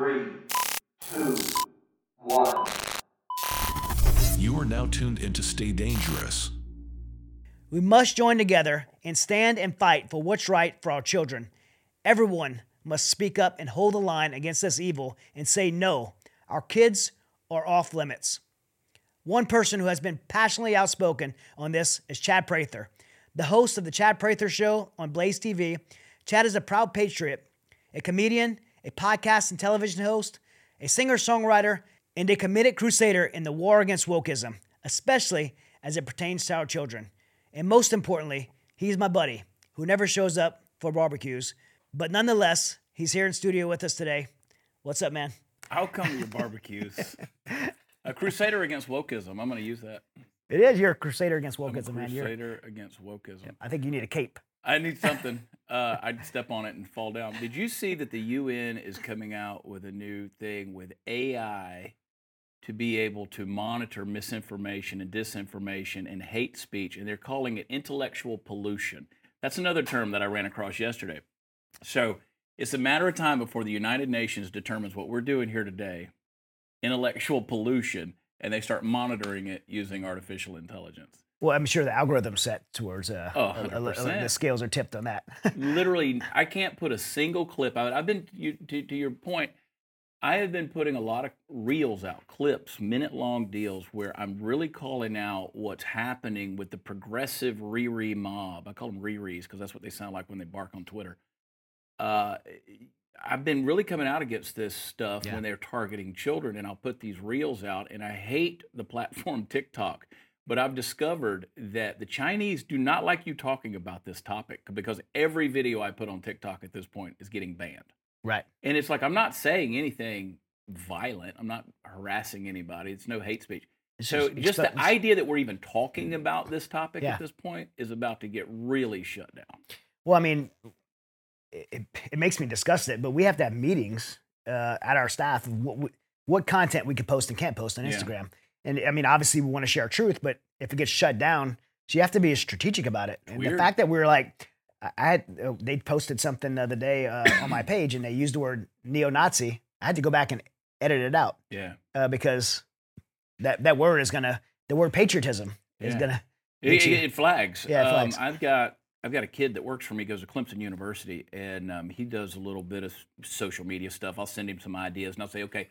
Three, two, one. You are now tuned into Stay Dangerous. We must join together and stand and fight for what's right for our children. Everyone must speak up and hold the line against this evil and say no. Our kids are off limits. One person who has been passionately outspoken on this is Chad Prather. The host of the Chad Prather Show on Blaze TV, Chad is a proud patriot, a comedian, a podcast and television host, a singer songwriter, and a committed crusader in the war against wokeism, especially as it pertains to our children. And most importantly, he's my buddy who never shows up for barbecues, but nonetheless, he's here in studio with us today. What's up, man? I'll come to your barbecues. a crusader against wokeism. I'm going to use that. It is. You're a crusader against I'm a wokeism, man. You're, crusader against wokeism. I think you need a cape. I need something. uh, I'd step on it and fall down. Did you see that the UN is coming out with a new thing with AI to be able to monitor misinformation and disinformation and hate speech, and they're calling it intellectual pollution. That's another term that I ran across yesterday. So it's a matter of time before the United Nations determines what we're doing here today, intellectual pollution, and they start monitoring it using artificial intelligence. Well, I'm sure the algorithm's set towards uh, Oh, a- a- a- 100%. the scales are tipped on that. literally i can't put a single clip out i've been you, to, to your point i have been putting a lot of reels out clips minute long deals where i'm really calling out what's happening with the progressive riri mob i call them riris because that's what they sound like when they bark on twitter uh, i've been really coming out against this stuff Yeah. when they're targeting children and i'll put these reels out and i hate the platform tiktok but I've discovered that the Chinese do not like you talking about this topic because every video I put on TikTok at this point is getting banned. right. And it's like I'm not saying anything violent. I'm not harassing anybody. It's no hate speech. It's So just just the idea that we're even talking about this topic Yeah. at this point is about to get really shut down. Well, I mean, it, it, it makes me disgusted, but we have to have meetings uh, at our staff of what, what content we can post and can't post on Yeah. And I mean, obviously, we want to share truth, but if it gets shut down, so you have to be strategic about it. And the fact that we were like, I- had, uh, they posted something the other day uh, on my page and they used the word neo Nazi. I had to go back and edit it out Yeah. uh, because that, that word is going to, the word patriotism is going to, It, it, it flags. Yeah, it um, flags. I've got I've got a kid that works for me. Goes to Clemson University, and um, he does a little bit of social media stuff. I'll send him some ideas, and I'll say, okay,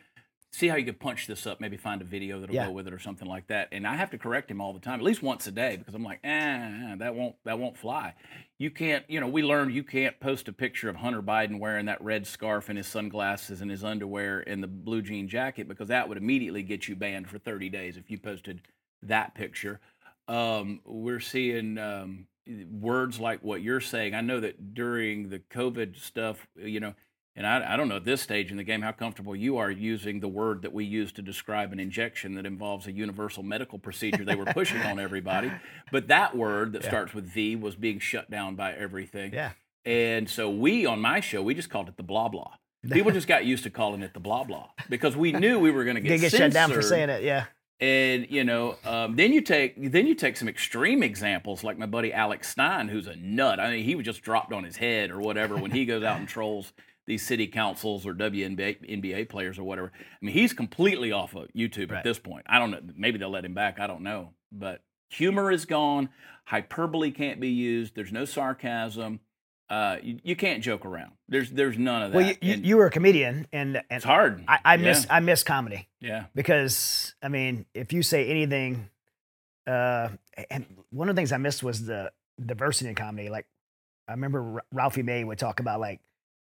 see how you could punch this up. Maybe find a video that'll Yeah. go with it or something like that. And I have to correct him all the time, at least once a day, because I'm like, eh, that won't that won't fly. You can't, you know, we learned you can't post a picture of Hunter Biden wearing that red scarf and his sunglasses and his underwear and the blue jean jacket because that would immediately get you banned for 30 days if you posted that picture. Um, we're seeing um, words like what you're saying. I know that during the COVID stuff, you know, and I, I don't know at this stage in the game how comfortable you are using the word that we use to describe an injection that involves a universal medical procedure they were pushing on everybody. But that word that Yeah. starts with V was being shut down by everything. yeah. And so we on my show, we just called it the blah blah. People just got used to calling it the blah blah because we knew we were going to Get, get, shut down for saying it. Yeah. And you know, um, then you take then you take some extreme examples like my buddy Alex Stein, who's a nut. I mean, he was just dropped on his head or whatever when he goes out and trolls these city councils or WNBA NBA players or whatever. I mean, he's completely off of YouTube Right. at this point. I don't know. Maybe they'll let him back. I don't know. But humor is gone. Hyperbole can't be used. There's no sarcasm. Uh, you, you can't joke around. There's there's none of that. Well, you, you, you were a comedian and, and it's hard. I, I Yeah. miss, I miss comedy. Yeah. because I mean, if you say anything, uh, and one of the things I missed was the diversity in comedy. Like, I remember R- Ralphie May would talk about like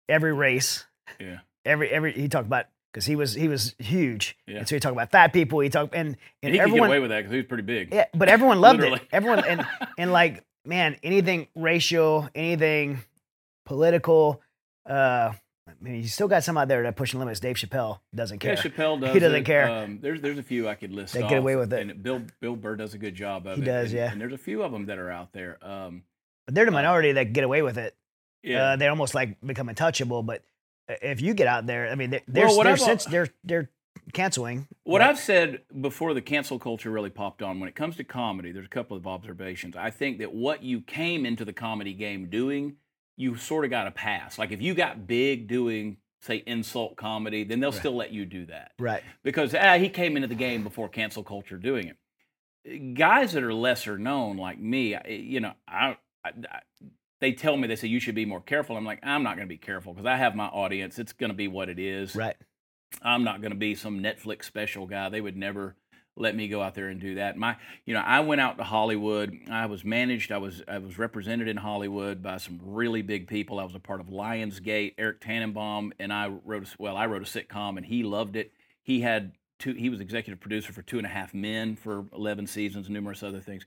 every race, Yeah. every every he talked about because he was he was huge, Yeah. and so he talked about fat people. He talked and And and he could get away with that because he was pretty big. yeah, but everyone loved it. Everyone and and like man, anything racial, anything political. Uh, I mean, you still got some out there that pushing limits. Dave Chappelle doesn't care. Yeah, Chappelle does. He doesn't it. care. Um, there's there's a few I could list. They get away with it. And Bill Bill Burr does a good job of He it. does, and, yeah. And there's a few of them that are out there. Um, But they're the minority that get away with it. Yeah. Uh, they almost like become untouchable. But if you get out there, I mean, they're they're Well, they're, since they're they're canceling. What but- I've said before the cancel culture really popped on, when it comes to comedy, there's a couple of observations. I think that what you came into the comedy game doing, you sort of got a pass. Like if you got big doing say insult comedy, then they'll still let you do that Right. because ah, he came into the game before cancel culture doing it. Guys that are lesser known, like me, you know, I, I, I they tell me they say you should be more careful. I'm like, I'm not going to be careful because I have my audience. It's going to be what it is. Right. I'm not going to be some Netflix special guy. They would never let me go out there and do that. My, you know, I went out to Hollywood. I was managed. I was I was represented in Hollywood by some really big people. I was a part of Lionsgate. Eric Tannenbaum and I wrote. A, well, I wrote a sitcom, and he loved it. He had two. He was executive producer for Two and a Half Men for 11 seasons, numerous other things.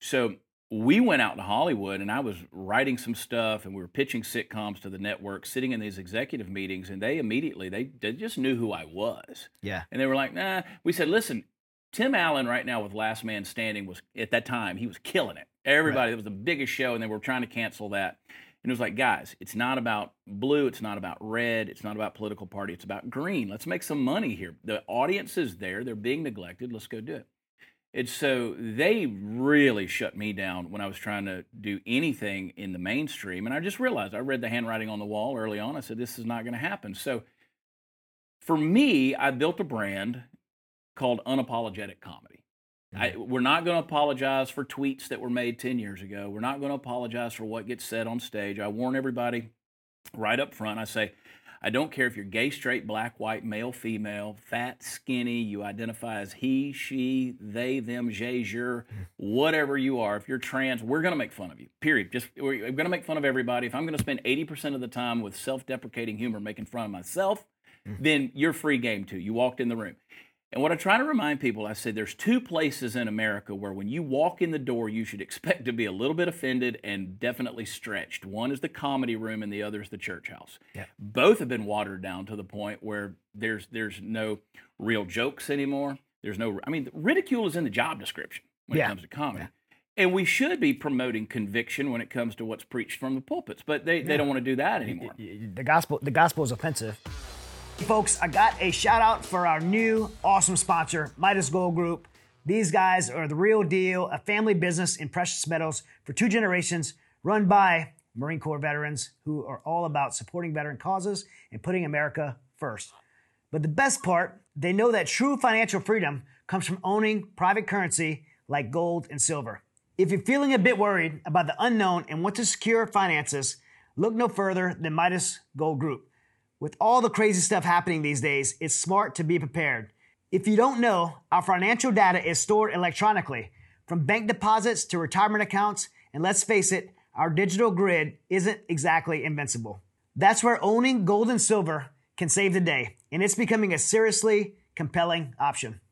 So we went out to Hollywood and I was writing some stuff and we were pitching sitcoms to the network, sitting in these executive meetings, and they immediately they, they just knew who I was. Yeah. And they were like, nah. We said, listen, Tim Allen right now with Last Man Standing was at that time, he was killing it. Everybody, it was the biggest show, and they were trying to cancel that. And it was like, guys, it's not about blue, it's not about red, it's not about political party, it's about green. Let's make some money here. The audience is there, they're being neglected. Let's go do it. And so they really shut me down when I was trying to do anything in the mainstream. And I just realized I read the handwriting on the wall early on. I said, this is not going to happen. So for me, I built a brand called Unapologetic Comedy. I, mm-hmm. we're not going to apologize for tweets that were made 10 years ago. We're not going to apologize for what gets said on stage. I warn everybody right up front. I say, I don't care if you're gay, straight, black, white, male, female, fat, skinny, you identify as he, she, they, them, they, your, whatever you are. If you're trans, we're going to make fun of you, period. Just We're going to make fun of everybody. If I'm going to spend 80% of the time with self deprecating humor making fun of myself, mm. then you're free game too. You walked in the room. And what I try to remind people, I say there's two places in America where when you walk in the door, you should expect to be a little bit offended and definitely stretched. One is the comedy room, and the other is the church house. Yeah. Both have been watered down to the point where there's there's no real jokes anymore. There's no, I mean, ridicule is in the job description when Yeah. it comes to comedy. Yeah. And we should be promoting conviction when it comes to what's preached from the pulpits, but they, they don't want to do that anymore. The gospel, the gospel is offensive. Folks, I got a shout out for our new awesome sponsor, Midas Gold Group. These guys are the real deal, a family business in precious metals for two generations, run by Marine Corps veterans who are all about supporting veteran causes and putting America first. But the best part, they know that true financial freedom comes from owning private currency like gold and silver. If you're feeling a bit worried about the unknown and want to secure finances, look no further than Midas Gold Group. With all the crazy stuff happening these days, it's smart to be prepared. If you don't know, our financial data is stored electronically, from bank deposits to retirement accounts, and let's face it, our digital grid isn't exactly invincible. That's where owning gold and silver can save the day, and it's becoming a seriously compelling option.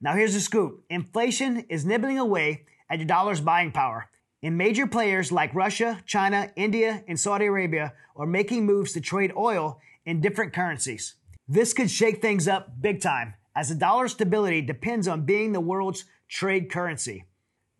Now, here's the scoop inflation is nibbling away at your dollar's buying power. And major players like Russia, China, India, and Saudi Arabia are making moves to trade oil in different currencies. This could shake things up big time, as the dollar's stability depends on being the world's trade currency.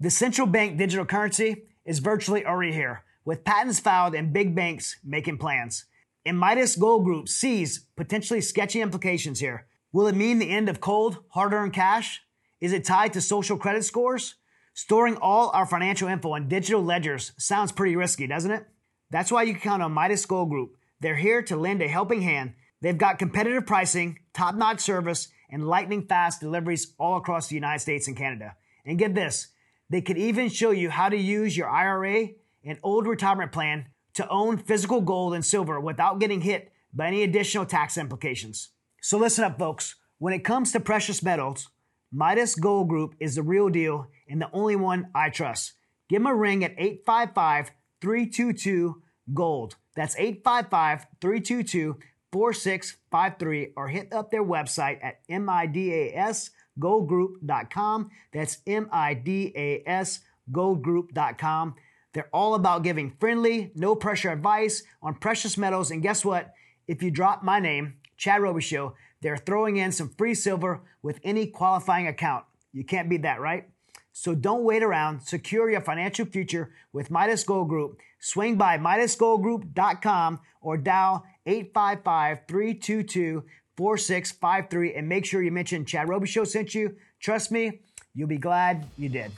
The central bank digital currency is virtually already here, with patents filed and big banks making plans. And Midas Gold Group sees potentially sketchy implications here. Will it mean the end of cold, hard earned cash? Is it tied to social credit scores? Storing all our financial info in digital ledgers sounds pretty risky, doesn't it? That's why you can count on Midas Gold Group. They're here to lend a helping hand. They've got competitive pricing, top notch service, and lightning fast deliveries all across the United States and Canada. And get this, they could even show you how to use your IRA and old retirement plan to own physical gold and silver without getting hit by any additional tax implications. So listen up, folks. When it comes to precious metals, Midas Gold Group is the real deal and the only one I trust. Give them a ring at 855 322 Gold. That's 855 322 4653 or hit up their website at midasgoldgroup.com. That's midasgoldgroup.com. They're all about giving friendly, no pressure advice on precious metals. And guess what? If you drop my name, Chad Show, they're throwing in some free silver with any qualifying account. You can't beat that, right? So don't wait around. Secure your financial future with Midas Gold Group. Swing by MidasGoldGroup.com or dial 855-322-4653 and make sure you mention Chad Robichaux sent you. Trust me, you'll be glad you did.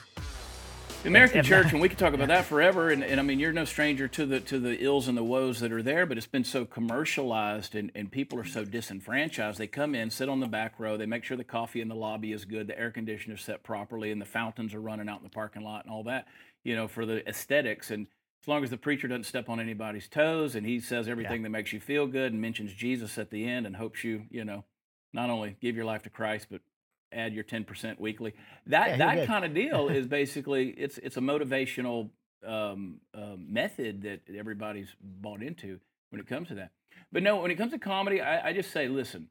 The American If- church, and we could talk about that forever. And, and I mean, you're no stranger to the to the ills and the woes that are there, but it's been so commercialized, and, and people are so disenfranchised. They come in, sit on the back row, they make sure the coffee in the lobby is good, the air conditioner's set properly, and the fountains are running out in the parking lot, and all that. You know, for the aesthetics. And as long as the preacher doesn't step on anybody's toes, and he says everything that makes you feel good, and mentions Jesus at the end, and hopes you, you know, not only give your life to Christ, but add your 10% weekly. That Yeah, that kind of deal is basically it's it's a motivational um, uh, method that everybody's bought into when it comes to that. But no, when it comes to comedy, I, I just say, listen,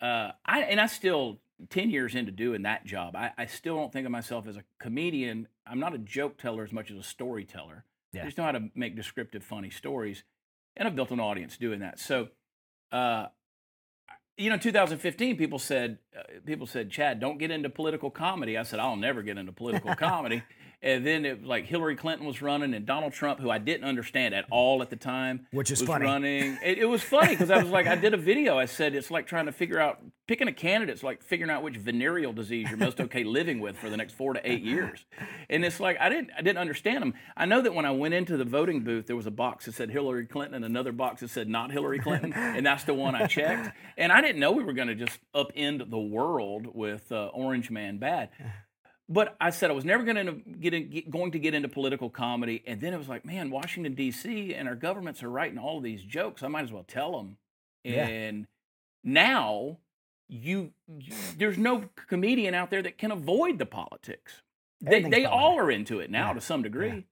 uh, I and I still ten years into doing that job, I, I still don't think of myself as a comedian. I'm not a joke teller as much as a storyteller. Yeah. I just know how to make descriptive, funny stories, and I've built an audience doing that. So. Uh, you know, 2015, people said, uh, people said, Chad, don't get into political comedy. I said, I'll never get into political comedy. And then it was like Hillary Clinton was running, and Donald Trump, who I didn't understand at all at the time, Which is was funny. running. It, it was funny because I was like, I did a video. I said it's like trying to figure out picking a candidate. It's like figuring out which venereal disease you're most okay living with for the next four to eight years. And it's like I didn't, I didn't understand them. I know that when I went into the voting booth, there was a box that said Hillary Clinton and another box that said not Hillary Clinton, and that's the one I checked. And I didn't know we were going to just upend the world with uh, Orange Man Bad. But I said I was never going to get, in, get going to get into political comedy, and then it was like, man, Washington D.C. and our governments are writing all of these jokes. I might as well tell them. Yeah. And now you, you- there's no comedian out there that can avoid the politics. They, they all are into it now Yeah. to some degree Everything-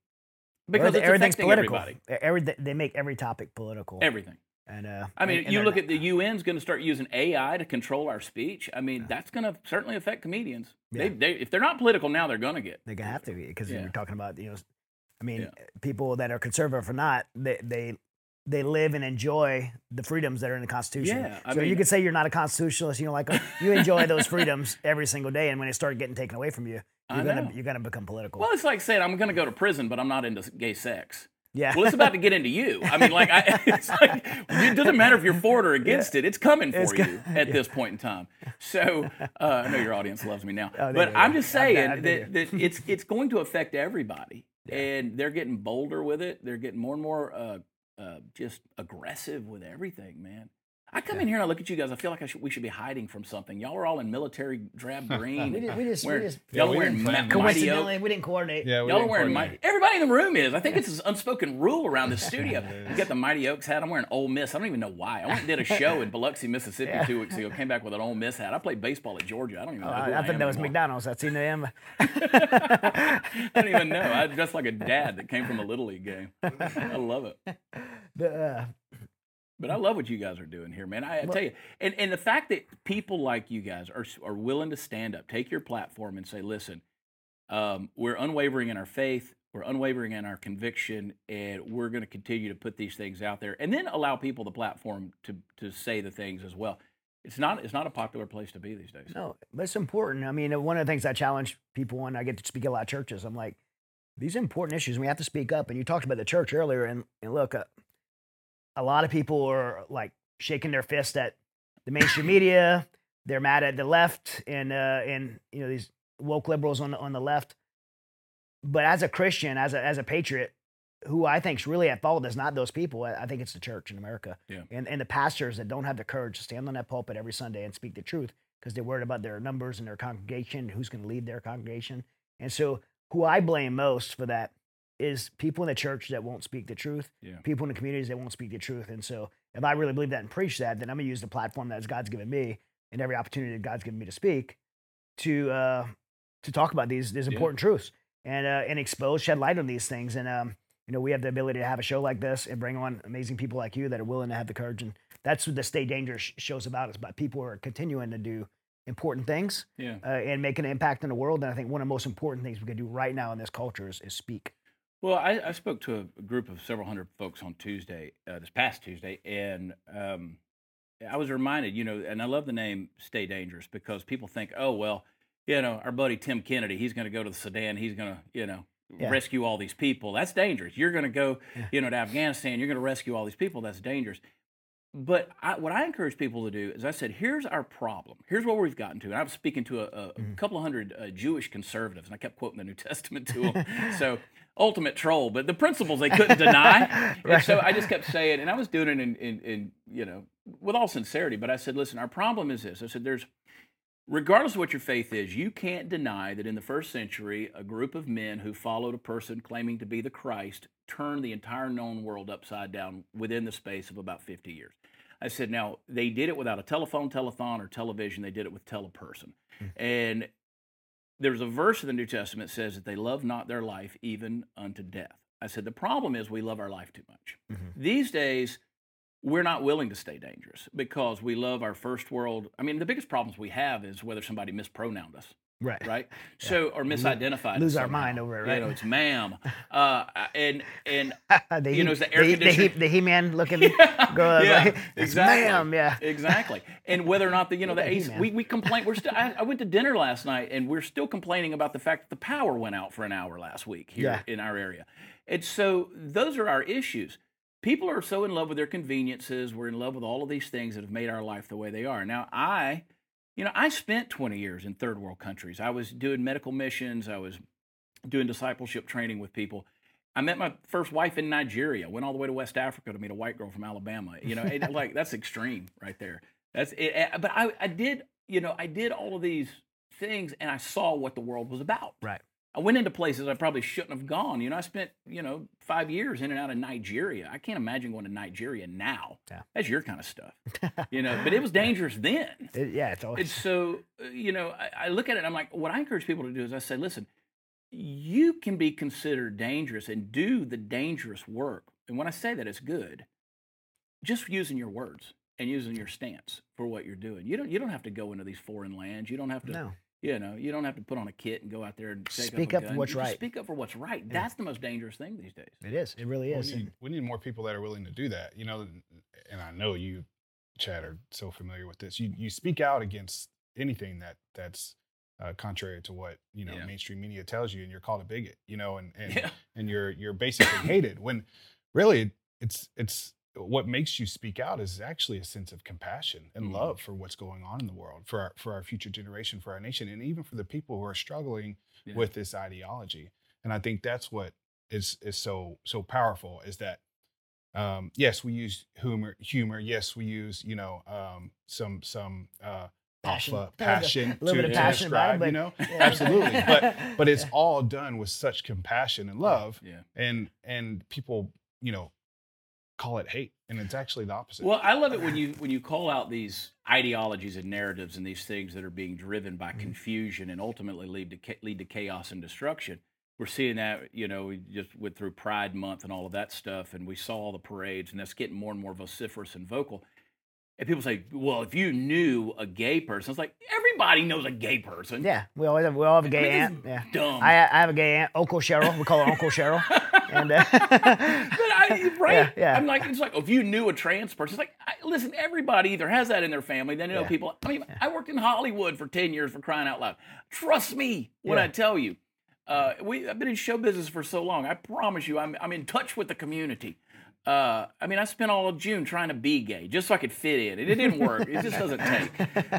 because everything's political. Every, they make every topic political. Everything. And uh, I mean, and- you look not- at the UN's going to start using AI to control our speech. I mean, that's going to certainly affect comedians. Yeah. they, if they're not political now, they're going to get. They're gonna have to be because Yeah. you're talking about you know, I mean, Yeah. people that are conservative or not, they they they live and enjoy the freedoms that are in the Constitution. Yeah, I so you could say you're not a constitutionalist. You know, like you enjoy those freedoms every single day, and when they start getting taken away from you, you're gonna know. you're gonna become political. Well, it's like saying I'm going to go to prison, but I'm not into gay sex. Yeah. Well, it's about to get into you. I mean, like, I, it's like it doesn't matter if you're for it or against it; it's coming for It's you co- at this point in time. So, uh, I know your audience loves me now, Oh, but I'm yeah. just saying I've that, that it's it's going to affect everybody, and they're getting bolder with it. They're getting more and more uh, uh, just aggressive with everything, man. I come in here and I look at you guys. I feel like I should, we should be hiding from something. Y'all are all in military drab green. We just- we just- we wearing, just- y'all Yeah, we wearing didn't ma- plan mighty oak. Coincidentally, we didn't coordinate. Yeah, we Y'all are didn't wearing coordinate. mighty. Everybody in the room is. I think it's an unspoken rule around this studio. You got the Mighty Oaks hat. I'm wearing Ole Miss. I don't even know why. I went and did a show in Biloxi, Mississippi, two weeks ago. Came back with an Ole Miss hat. I played baseball at Georgia. I don't even know. Oh, who I, I thought am that was anymore. McDonald's. I've seen them. I don't even know. I dressed like a dad that came from a little league game. I love it. The, uh, But I love what you guys are doing here, man. I, I tell you, and, and the fact that people like you guys are are willing to stand up, take your platform, and say, "Listen, um, we're unwavering in our faith, we're unwavering in our conviction, and we're going to continue to put these things out there, and then allow people the platform to to say the things as well." It's not it's not a popular place to be these days. No, but it's important. I mean, one of the things I challenge people when I get to speak at a lot of churches, I'm like, these are important issues. and We have to speak up. And you talked about the church earlier, and, and look, uh, a lot of people are like shaking their fist at the mainstream media. They're mad at the left and uh, and you know these woke liberals on the, on the left. But as a Christian, as a as a patriot, who I think is really at fault is not those people. I I think it's the church in America Yeah. and, and the pastors that don't have the courage to stand on that pulpit every Sunday and speak the truth because they're worried about their numbers and their congregation, who's going to lead their congregation. And so, who I blame most for that is people in the church that won't speak the truth, Yeah. people in the communities that won't speak the truth. And so, if I really believe that and preach that, then I'm going to use the platform that God's given me and every opportunity that God's given me to speak to uh, to talk about these these Yeah. important truths and uh, and expose, shed light on these things. And um, you know, we have the ability to have a show like this and bring on amazing people like you that are willing to have the courage. And that's what the Stay Dangerous sh- show's about. Is about people who are continuing to do important things Yeah. uh, and make an impact in the world. And I think one of the most important things we can do right now in this culture is, is speak. Well, I, I spoke to a group of several hundred folks on Tuesday, uh, this past Tuesday, and um, I was reminded, you know, and I love the name Stay Dangerous because people think, oh, well, you know, our buddy Tim Kennedy, he's going to go to the Sudan, he's going to, you know, Yeah. rescue all these people. That's dangerous. You're going to go, Yeah. you know, to Afghanistan, you're going to rescue all these people. That's dangerous. but I, what I encourage people to do is I said, here's our problem. Here's what we've gotten to. And I was speaking to a, a, a couple of hundred uh, Jewish conservatives, and I kept quoting the New Testament to them. so ultimate troll, but the principles they couldn't deny. And so I just kept saying, and I was doing it in, in, in, you know, with all sincerity, but I said, listen, our problem is this. I said, there's, regardless of what your faith is, you can't deny that in the first century, a group of men who followed a person claiming to be the Christ turned the entire known world upside down within the space of about 50 years. I said, now they did it without a telephone, telethon, or television. They did it with teleperson. Hmm. And there's a verse in the New Testament that says that they love not their life even unto death. I said, the problem is we love our life too much. Mm-hmm. These days, we're not willing to stay dangerous because we love our first world. I mean, the biggest problems we have is whether somebody mispronounced us, Right. right? So, or misidentified. lose our somehow. mind over it, right? You know, it's ma'am. Uh, and, and, the You know, it's the air the, the, he, conditioner- the He-Man looking girl. yeah, like, exactly. Ma'am, yeah. exactly. And whether or not the you know the Look at AC, we we complain. We're still. I, I went to dinner last night, and we're still complaining about the fact that the power went out for an hour last week here Yeah. in our area. And so those are our issues. People are so in love with their conveniences. We're in love with all of these things that have made our life the way they are. Now, I, you know, I spent 20 years in third world countries. I was doing medical missions. I was doing discipleship training with people. I met my first wife in Nigeria. Went all the way to West Africa to meet a white girl from Alabama. You know, it, like that's extreme right there. That's it. eh, But I, I did, you know, I did all of these things, and I saw what the world was about. Right. I went into places I probably shouldn't have gone. You know, I spent, you know, five years in and out of Nigeria. I can't imagine going to Nigeria now. Yeah. That's your kind of stuff. you know, but it was dangerous then. It- yeah, it's always And so, uh, you know, I, I look at it I'm like, what I encourage people to do is I say, listen, you can be considered dangerous and do the dangerous work. And when I say that, it's good. Just using your words and using your stance for what you're doing. You don't you don't have to go into these foreign lands. You don't have to no. You know, you don't have to put on a kit and go out there and take Speak up, a up for what's You right. Speak up for what's right. That's the most dangerous thing these days. It is. It really Well, is. we, need, we need more people that are willing to do that. You know, and I know you, Chad, are so familiar with this. You you speak out against anything that that's uh, contrary to what you know Yeah. mainstream media tells you, and you're called a bigot. You know, and and Yeah. and you're you're basically hated. When really it's it's what makes you speak out is actually a sense of compassion and Mhm. love for what's going on in the world, for our, for our future generation, for our nation, and even for the people who are struggling Yeah. with this ideology. And I think that's what is is so so powerful is that um, yes, we use humor. Humor. Yes, we use you know um, some some uh, Passion. alpha A little bit- passion a little to, bit of to passion about it, describe. but- you know, yeah. absolutely. But but it's Yeah. all done with such compassion and love, Yeah. and and people you know call it hate, and it's actually the opposite. Well, I love it when you when you call out these ideologies and narratives and these things that are being driven by confusion and ultimately lead to lead to chaos and destruction. We're seeing that, you know, we just went through Pride Month and all of that stuff, and we saw all the parades, and that's getting more and more vociferous and vocal. And people say, "Well, if you knew a gay person, it's like everybody knows a gay person." yeah, we always have, we all have a gay mean, aunt. Yeah. dumb. I, I have a gay aunt, Uncle Cheryl. We call her Uncle Cheryl. And uh, but I, right? Yeah, yeah. I'm like, it's like if you knew a trans person, it's like, I, listen, everybody either has that in their family. They know Yeah. people. I mean, I worked in Hollywood for ten years for crying out loud. Trust me when Yeah. I tell you. Uh, we I've been in show business for so long. I promise you, I'm I'm in touch with the community. Uh, I mean, I spent all of June trying to be gay just so I could fit in. It, it didn't work. It just doesn't take.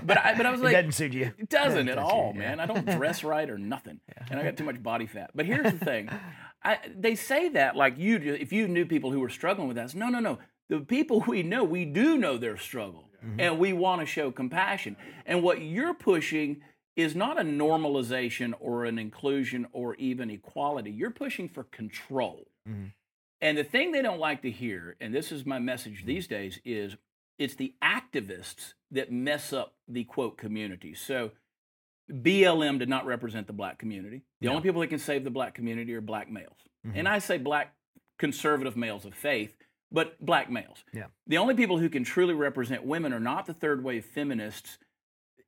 But I but I was like, it doesn't suit you. it doesn't at Doesn't suit all, you, man. I don't dress right or nothing, and I got too much body fat. But here's the thing: I, they say that like you, if you knew people who were struggling with that, no, no, no. The people we know, we do know their struggle, and we want to show compassion. And what you're pushing is not a normalization or an inclusion or even equality. You're pushing for control. Mhm. And the thing they don't like to hear, and this is my message these days, is it's the activists that mess up the quote community. So BLM did not represent the black community. The No. only people that can save the black community are black males. Mhm. And I say black conservative males of faith, but black males. Yeah. The only people who can truly represent women are not the third wave feminists.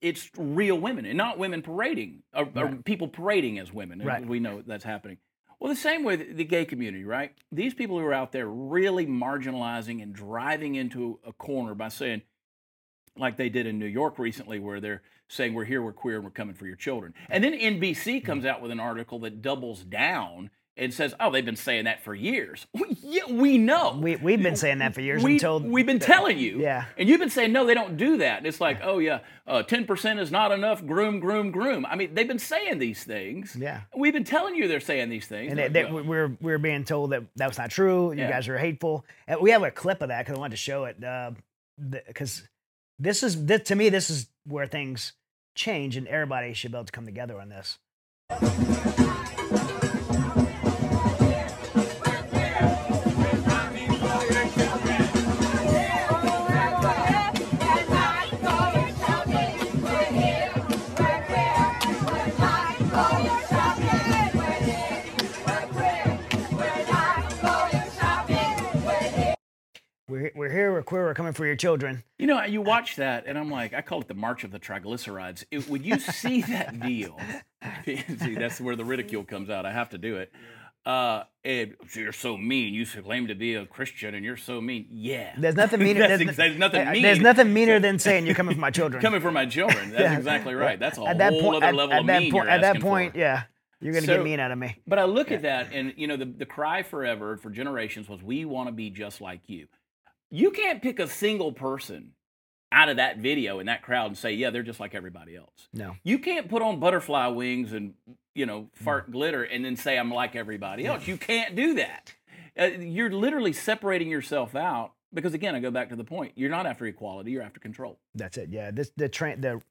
It's real women and not women parading or, or people parading as women. Right. We know that's happening. Well, the same with the gay community, right? These people who are out there really marginalizing and driving into a corner by saying, like they did in New York recently, where they're saying, We're here, we're queer, and we're coming for your children. And then NBC comes out with an article that doubles down and says, "Oh, they've been saying that for years." Well, yeah, we know. We we've been saying that for years we, until we've been telling you. Yeah. And you've been saying, no, they don't do that. And it's like, oh, yeah, uh, 10% is not enough. Groom, groom, groom. I mean, they've been saying these things. Yeah. We've been telling you they're saying these things. and Like, they, they, we're we're being told that that was not true. You Yeah. guys are hateful. And we have a clip of that because I wanted to show it. Because this is this, to me, this is where things change, and everybody should be able to come together on this. We're here. We're queer. We're coming for your children. You know, you watch that, and I'm like, I call it the March of the Triglycerides. It, would you see that deal? see, that's where the ridicule comes out. I have to do it. Uh, and you're so mean. You claim to be a Christian, and you're so mean. Yeah, There's nothing meaner. That's there's, there's nothing uh, mean. There's nothing meaner than saying you're coming for my children. coming for my children. That's Yeah. exactly right. That's a at that whole point, other at, level at of that mean point, at that point, for. yeah, you're gonna So- get mean out of me. But I look at that, and you know, the the cry forever for generations was, "We want to be just like you." You can't pick a single person out of that video in that crowd and say, "Yeah, they're just like everybody else." No. You can't put on butterfly wings and you know Mm. fart glitter and then say I'm like everybody else. You can't do that. Uh, you're literally separating yourself out because again, I go back to the point: you're not after equality; you're after control. That's it. Yeah. This the tra- the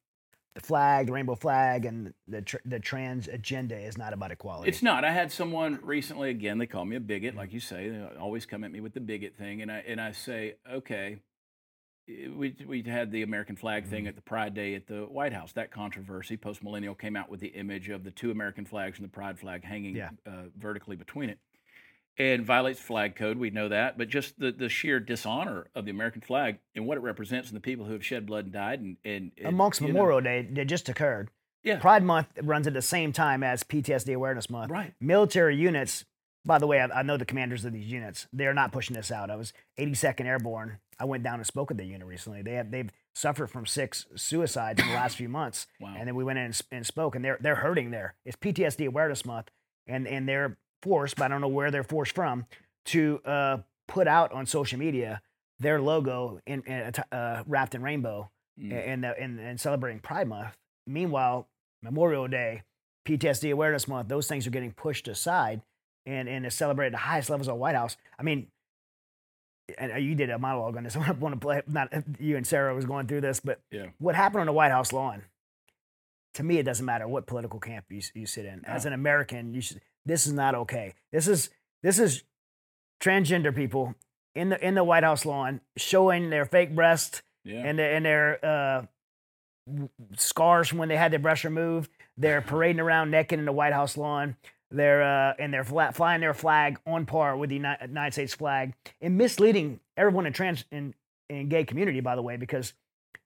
the flag, the rainbow flag, and the tr- the trans agenda is not about equality. It's not. I had someone recently. Again, they call me a bigot, like you say. They always come at me with the bigot thing, and I and I say, okay. eh, We we had the American flag thing at the Pride Day at the White House. That controversy. Post millennial came out with the image of the two American flags and the Pride flag hanging Yeah. uh, vertically between it, and violates flag code. We know that, but just the the sheer dishonor of the American flag and what it represents, and the people who have shed blood and died, and and, and amongst you know, Memorial Day that just occurred. Yeah. Pride Month runs at the same time as PTSD Awareness Month. Right. Military units. By the way, I, I know the commanders of these units. They're not pushing this out. I was 82nd Airborne. I went down and spoke at the unit recently. They have they've suffered from six suicides in the last few months. Wow. And then we went in and, and spoke, and they're they're hurting there. It's PTSD Awareness Month, and and they're forced, but I don't know where they're forced from, to uh, put out on social media their logo in, in uh, wrapped in rainbow Mm. and, and and celebrating Pride Month. Meanwhile, Memorial Day, PTSD Awareness Month, those things are getting pushed aside and and is celebrated at the highest levels of the White House. I mean, and uh, you did a monologue on this. I want to play. Not you and Sarah was going through this, but Yeah. what happened on the White House lawn? To me, it doesn't matter what political camp you you sit in. As an American, you should. This is not okay. This is this is transgender people in the in the White House lawn showing their fake breasts Yeah. and their, and their uh, scars from when they had their breasts removed. They're parading around naked in the White House lawn. They're uh, and they're fla- flying their flag on par with the United States flag and misleading everyone in trans in, in gay community. By the way, because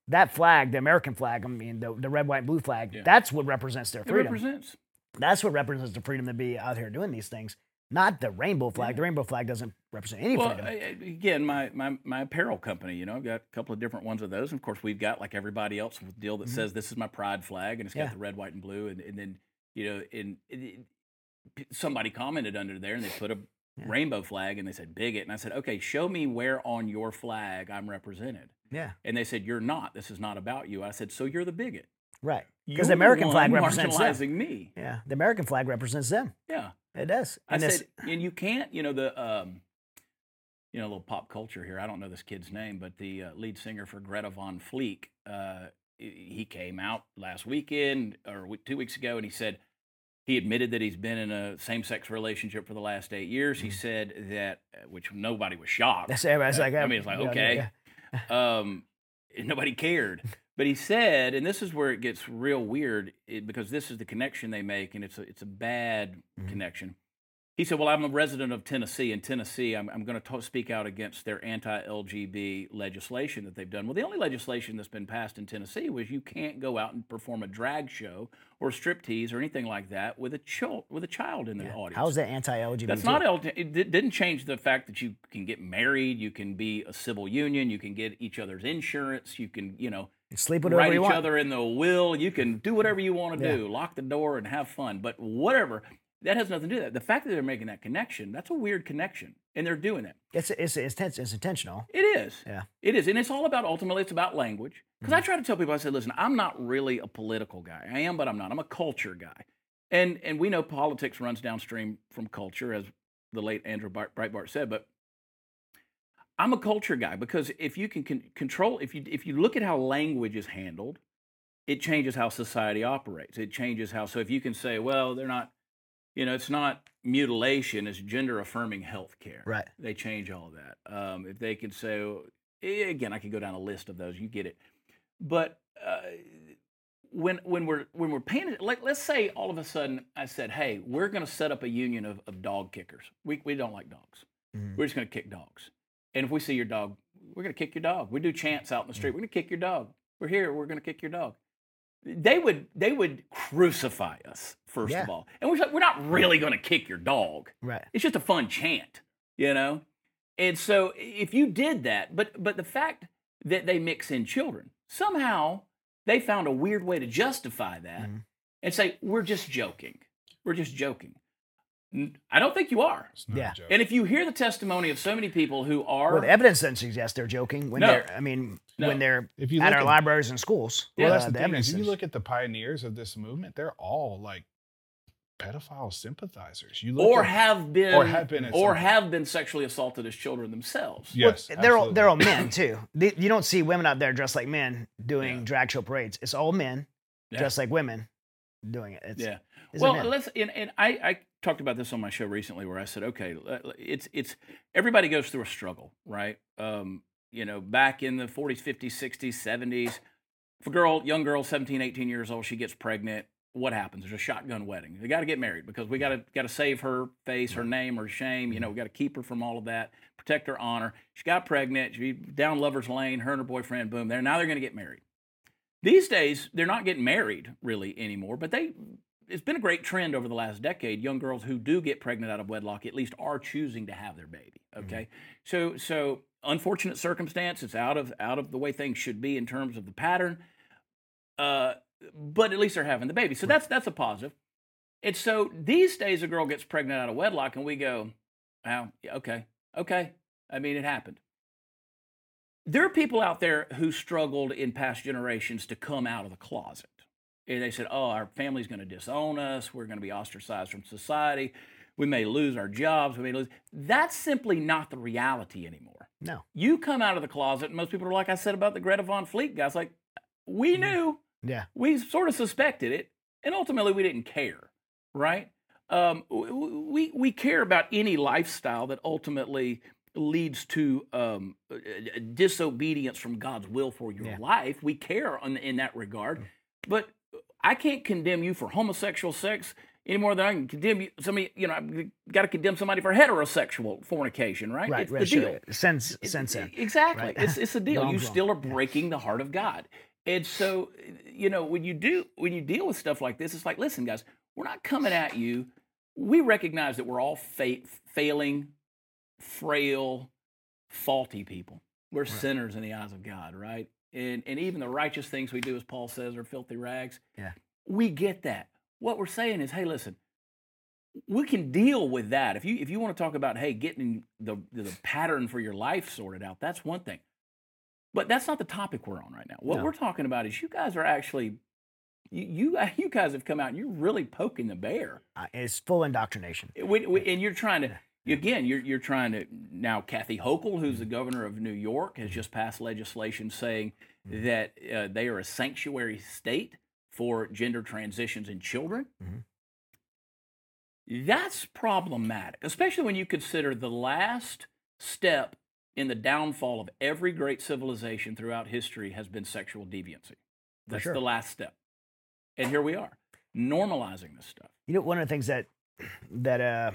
that flag, the American flag, I mean the, the red, white, and blue flag, Yeah. that's what represents their freedom. it represents. That's what represents the freedom to be out here doing these things. Not the rainbow flag. Yeah. The rainbow flag doesn't represent any Well, freedom. I- again, my, my my apparel company, you know, I've got a couple of different ones of those. And of course, we've got like everybody else with deal that says this is my pride flag, and it's got Mm-hmm. The red, white, and blue. And, and then you know, in it, it- somebody commented under there, and they put a Yeah. rainbow flag, and they said bigot, and I said, okay, show me where on your flag I'm represented. yeah, And they said, you're not. This is not about you. I said, so you're the bigot. Right. Because the American flag represents them. me. Yeah, the American flag represents them. Yeah. It does. I And this- said, and you can't, you know, the, um, you know, a little pop culture here. I don't know this kid's name, but the uh, lead singer for Greta Von Fleet, uh, he came out last weekend or two weeks ago, and he said he admitted that he's been in a same-sex relationship for the last eight years. He said that, uh, which nobody was shocked. Mm-hmm. That's everybody's like, I uh, mean, it's like yeah, yeah, okay, um, nobody cared. But he said, and this is where it gets real weird, it, because this is the connection they make, and it's a it's a bad Mhm. connection. He said, "Well, I'm a resident of Tennessee. In Tennessee, I'm, I'm going to speak out against their anti-LGB legislation that they've done. Well, the only legislation that's been passed in Tennessee was you can't go out and perform a drag show or striptease or anything like that with a child with a child in the Yeah. audience. How's that anti-LGBT? That's not LT. It di- didn't change the fact that you can get married, you can be a civil union, you can get each other's insurance, you can, you know, sleep with write you each want. other in the will, you can do whatever you want to Yeah. do, lock the door and have fun. But whatever, That has nothing to do with that. The fact that they're making that connection, that's a weird connection. And they're doing it. It's it's it's, it's, it's intentional. It is. Yeah. It is. And it's all about ultimately it's about language. Because I mm-hmm. try to tell people, I said, listen, I'm not really a political guy. I am, but I'm not. I'm a culture guy. And and we know politics runs downstream from culture, as the late Andrew Breitbart said, but I'm a culture guy because if you can con- control, if you if you look at how language is handled, it changes how society operates. It changes how. So if you can say, well, they're not, you know, it's not mutilation, it's gender affirming health care. Right. They change all of that. Um, if they can say, eh, again, I could go down a list of those. You get it. But uh, when when we're when we're paying, like let's say all of a sudden I said, hey, we're going to set up a union of, of dog kickers. We we don't like dogs. Mhm. We're just going to kick dogs. And if we see your dog, we're going to kick your dog. We do chants out in the street. We're going to kick your dog. We're here. We're going to kick your dog. They would they would crucify us first of all, and we're like, we're not really going to kick your dog. Right. It's just a fun chant, you know. And so if you did that, but but the fact that they mix in children somehow they found a weird way to justify that Mhm. and say we're just joking. We're just joking. N- I don't think you are. It's not Yeah. a joke. And if you hear the testimony of so many people who are Well, the evidence doesn't suggest they're joking when No. they're. I mean, No. when they're If you at our at- libraries and schools. Yeah, well, that's uh, the, thing. evidence Is you look at the pioneers of this movement; they're all like pedophile sympathizers. You look or at, have been or have been or some- have been sexually assaulted as children themselves. yes, they're all, they're all men too. They, you don't see women out there dressed like men doing Yeah. drag show parades. It's all men Yeah. dressed like women doing it. It's, yeah. Well, men. let's and, and I, I talked about this on my show recently where I said, okay, it's it's everybody goes through a struggle, right? Um, you know, back in the 40s, 50s, 60s, 70s, if a girl, young girl, 17, 18 years old, she gets pregnant, what happens? There's a shotgun wedding. They got to get married because we got to got to save her face, her name, her shame. You know, we got to keep her from all of that, protect her honor. She got pregnant. She down lovers lane. Her and her boyfriend, boom. There now they're going to get married. These days, they're not getting married really anymore, but they. It's been a great trend over the last decade. Young girls who do get pregnant out of wedlock at least are choosing to have their baby. Okay, so so unfortunate circumstance. It's out of out of the way things should be in terms of the pattern. Uh, but at least they're having the baby, so that's that's a positive. And so these days, a girl gets pregnant out of wedlock, and we go, "Wow, yeah, okay, okay." I mean, it happened. There are people out there who struggled in past generations to come out of the closet. And they said, "Oh, our family's going to disown us. We're going to be ostracized from society. We may lose our jobs. We may lose." That's simply not the reality anymore. no. You come out of the closet, and most people are like I said about the Greta Von Fleet guys, like we knew Yeah. we sort of suspected it, and ultimately we didn't care, right? Um, we we care about any lifestyle that ultimately leads to um, disobedience from God's will for your Yeah. life. We care on, in that regard, but I can't condemn you for homosexual sex any more than I can condemn you. Somebody, you know, I've got to condemn somebody for heterosexual fornication, right? Right. It's right the sure. deal. Sense It- sense in. Exactly. right? It's it's a deal. You still are breaking the heart of God. And so, you know, when you do when you deal with stuff like this, it's like, listen, guys, we're not coming at you. We recognize that we're all fa- failing, frail, faulty people. We're sinners in the eyes of God, right? And and even the righteous things we do, as Paul says, are filthy rags. Yeah. We get that. What we're saying is, hey, listen, we can deal with that. If you if you want to talk about hey, getting the the pattern for your life sorted out, that's one thing. But that's not the topic we're on right now. What No. we're talking about is you guys are actually you you, you guys have come out and you're really poking the bear. Uh, It's full indoctrination. We- we- and you're trying to again you're you're trying to now Kathy Hochul who's the governor of New York has just passed legislation saying that uh, they are a sanctuary state for gender transitions in children. Mhm. that's problematic especially when you consider the last step in the downfall of every great civilization throughout history has been sexual deviancy. That's sure. the last step. And here we are normalizing this stuff. You know, one of the things that that uh,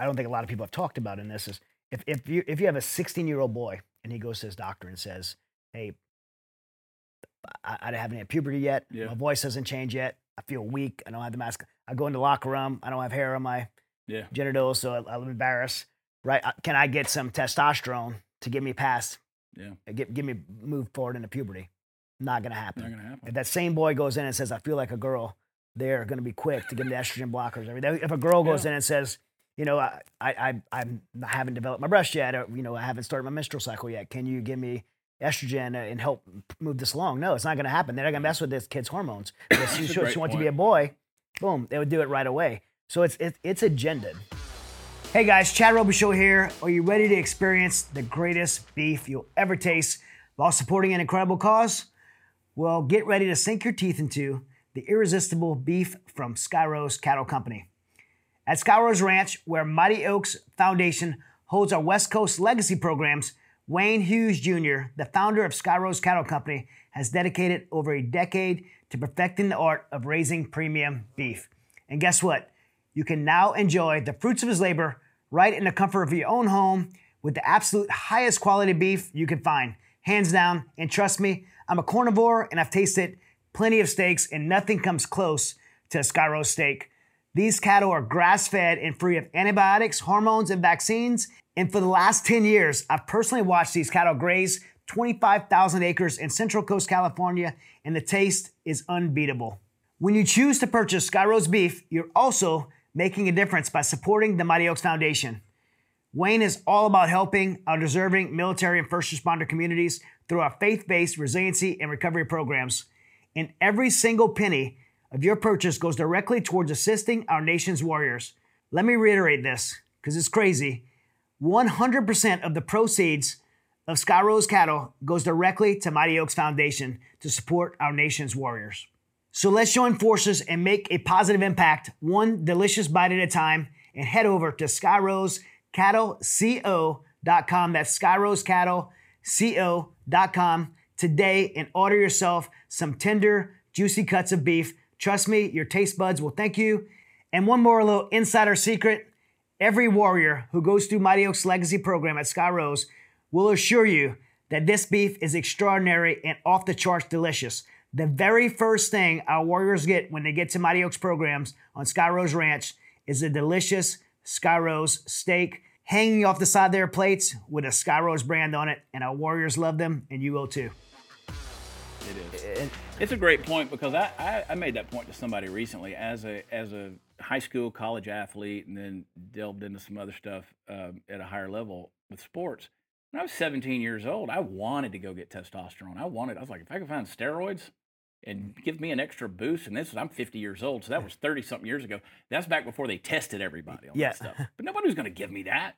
I don't think a lot of people have talked about in this is if if you if you have a 16 year old boy and he goes to his doctor and says, "Hey, I, I haven't had puberty yet. Yeah. My voice hasn't changed yet. I feel weak. I don't have the mask. I go into the locker room. I don't have hair on my yeah genitals, so I, I'm embarrassed. Right? Can I get some testosterone to get me past? yeah Get get me move forward into puberty? Not gonna happen. not gonna happen If that same boy goes in and says, "I feel like a girl," they're going to be quick to give them the estrogen blockers. If a girl goes in and says, you know, I, I, I, I'm- I haven't developed my breast yet, or, you know, I haven't started my menstrual cycle yet. Can you give me estrogen uh, and help move this along? No, it's not going to happen. They're not going to mess with this kid's hormones. If she, she wants to be a boy, boom, they would do it right away. So it's it, it's agendaed. Hey guys, Chad Show here. Are you ready to experience the greatest beef you'll ever taste while supporting an incredible cause? Well, get ready to sink your teeth into the irresistible beef from Skyrose Cattle Company. At Skyrose Ranch, where Mighty Oaks Foundation holds our West Coast legacy programs, Wayne Hughes Jr., the founder of Skyrose Cattle Company, has dedicated over a decade to perfecting the art of raising premium beef. And guess what? You can now enjoy the fruits of his labor right in the comfort of your own home with the absolute highest quality beef you can find, hands down. And trust me, I'm a carnivore and I've tasted plenty of steaks, and nothing comes close to a Skyrose steak. These cattle are grass fed and free of antibiotics, hormones, and vaccines. And for the last 10 years, I've personally watched these cattle graze 25,000 acres in Central Coast, California, and the taste is unbeatable. When you choose to purchase Skyrose beef, you're also making a difference by supporting the Mighty Oaks Foundation. Wayne is all about helping our deserving military and first responder communities through our faith based resiliency and recovery programs. And every single penny of your purchase goes directly towards assisting our nation's warriors. Let me reiterate this because it's crazy. 100% of the proceeds of Skyrose cattle goes directly to Mighty Oaks Foundation to support our nation's warriors. So let's join forces and make a positive impact, one delicious bite at a time, and head over to SkyroseCattleCO.com. That's SkyroseCattleCO.com today and order yourself some tender, juicy cuts of beef. Trust me, your taste buds will thank you. And one more little insider secret every warrior who goes through Mighty Oaks Legacy program at Skyrose will assure you that this beef is extraordinary and off the charts delicious. The very first thing our warriors get when they get to Mighty Oaks programs on Skyrose Ranch is a delicious Skyrose steak hanging off the side of their plates with a Skyrose brand on it, and our warriors love them, and you will too. It is. It's a great point because I, I, I made that point to somebody recently as a as a high school college athlete and then delved into some other stuff um, at a higher level with sports. When I was 17 years old, I wanted to go get testosterone. I wanted. I was like, if I could find steroids and give me an extra boost, and this is I'm 50 years old, so that was 30 something years ago. That's back before they tested everybody on Yeah. that stuff. But nobody was going to give me that.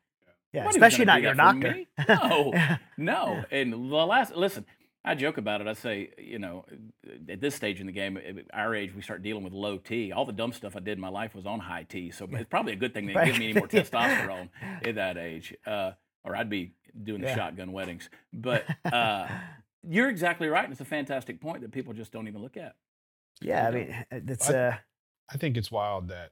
Yeah, especially not your doctor. No, no. And the last, listen, I joke about it. I say, you know, at this stage in the game, at our age, we start dealing with low T. All the dumb stuff I did in my life was on high T. So it's probably a good thing they didn't give me any more testosterone at that age, uh, or I'd be doing the Yeah. shotgun weddings. But uh, you're exactly right. And it's a fantastic point that people just don't even look at. Yeah, I mean, it's I- uh, I think it's wild that,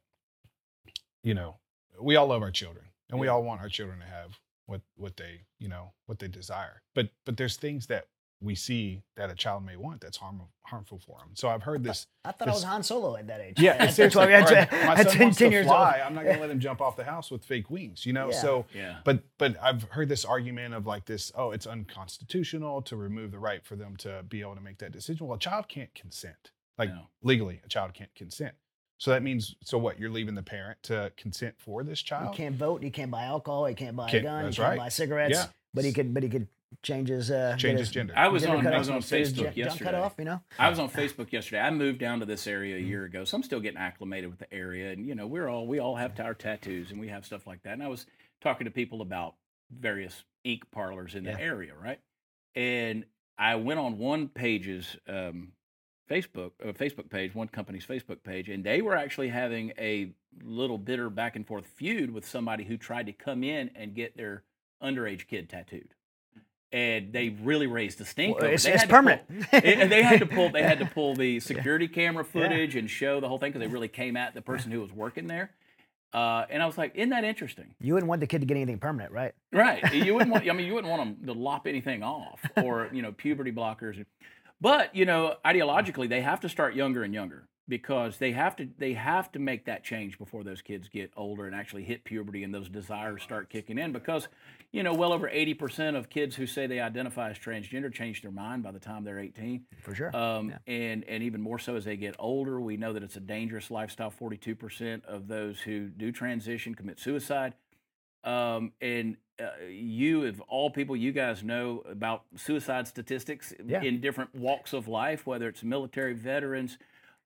you know, we all love our children and we all want our children to have what what they you know what they desire. But but there's things that we see that a child may want that's harmful harmful for them. So I've heard this. I thought I was this- Han Solo at that age. Yeah, That's seriously. why we had Or to- my at son 10, wants 10 to years fly. old. I'm not going to let him jump off the house with fake wings. You know. Yeah. So Yeah. but but I've heard this argument of like this. Oh, it's unconstitutional to remove the right for them to be able to make that decision. Well, a child can't consent. Like No. legally, a child can't consent. So that means so what? You're leaving the parent to consent for this You child. can't vote. You can't buy alcohol. You can't buy a Can't- gun. You that's can't right. buy cigarettes. Yeah. But he could. But he could change his. Uh, Change get his gender. I was gender on, cut I was on Facebook junk- junk yesterday. cut off. You know. I was on Facebook yesterday. I moved down to this area a year ago, so I'm still getting acclimated with the area. And you know, we're all we all have our tattoos and we have stuff like that. And I was talking to people about various ink parlors in the Yeah. area, right? And I went on one page's um, Facebook uh, Facebook page, one company's Facebook page, and they were actually having a little bitter back and forth feud with somebody who tried to come in and get their underage kid tattooed. And they really raised the stink. Well, it's, They it's had to pull- permanent. and they had to pull they had to pull the security camera footage and show the whole thing because they really came at the person who was working there. Uh, and I was like, "Isn't that interesting?" You wouldn't want the kid to get anything permanent, right? Right? You wouldn't want. I mean, you wouldn't want them to lop anything off or you know puberty blockers. But you know, ideologically, they have to start younger and younger because they have to they have to make that change before those kids get older and actually hit puberty and those desires start kicking in because you know well over 80% of kids who say they identify as transgender change their mind by the time they're 18 For sure. um, and and even more so as they get older we know that it's a dangerous lifestyle 42% of those who do transition commit suicide um, and uh, you of all people you guys know about suicide statistics Yeah. in different walks of life whether it's military veterans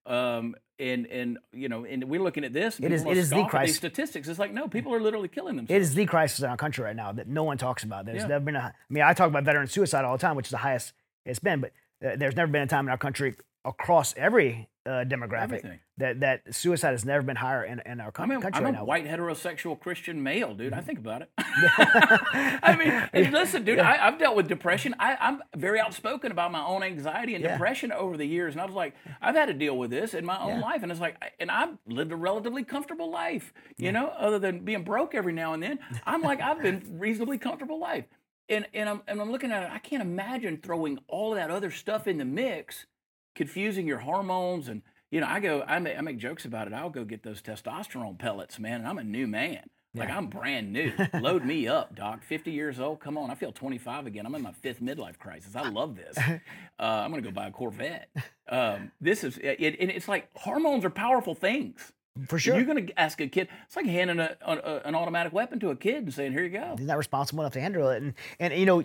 um, and and you know and we're looking at this It is- it is the scoff at these crisis. statistics it's like no people are literally killing themselves It is the crisis in our country right now that no one talks about. There's Yeah. never been a. I mean, I talk about veteran suicide all the time, which is the highest it's been, but uh, there's never been a time in our country across every uh, demographic Everything. that that suicide has never been higher in, in our I mean, country I'm a now. white heterosexual Christian male, dude. Mm-hmm. I think about it. I mean, listen, dude. I, I've dealt with depression. I, I'm very outspoken about my own anxiety and Yeah. depression over the years, and I was like, I've had to deal with this in my own Yeah. life, and it's like, and I've lived a relatively comfortable life, you know, other than being broke every now and then. I'm like, I've been reasonably comfortable life, and and I'm and I'm looking at it. I can't imagine throwing all of that other stuff in the mix, confusing your hormones and you know, I go, I make, I make jokes about it. I'll go get those testosterone pellets, man, and I'm a new man. Like I'm brand new. Load me up, doc. 50 years old. Come on, I feel 25 again. I'm in my fifth midlife crisis. I love this. Uh, I'm gonna go buy a Corvette. Um, this is, it, and it's like hormones are powerful things. For sure. You're gonna ask a kid. It's like handing a, a, a- an automatic weapon to a kid and saying, "Here you go." He's not that responsible enough to handle it. And and you know,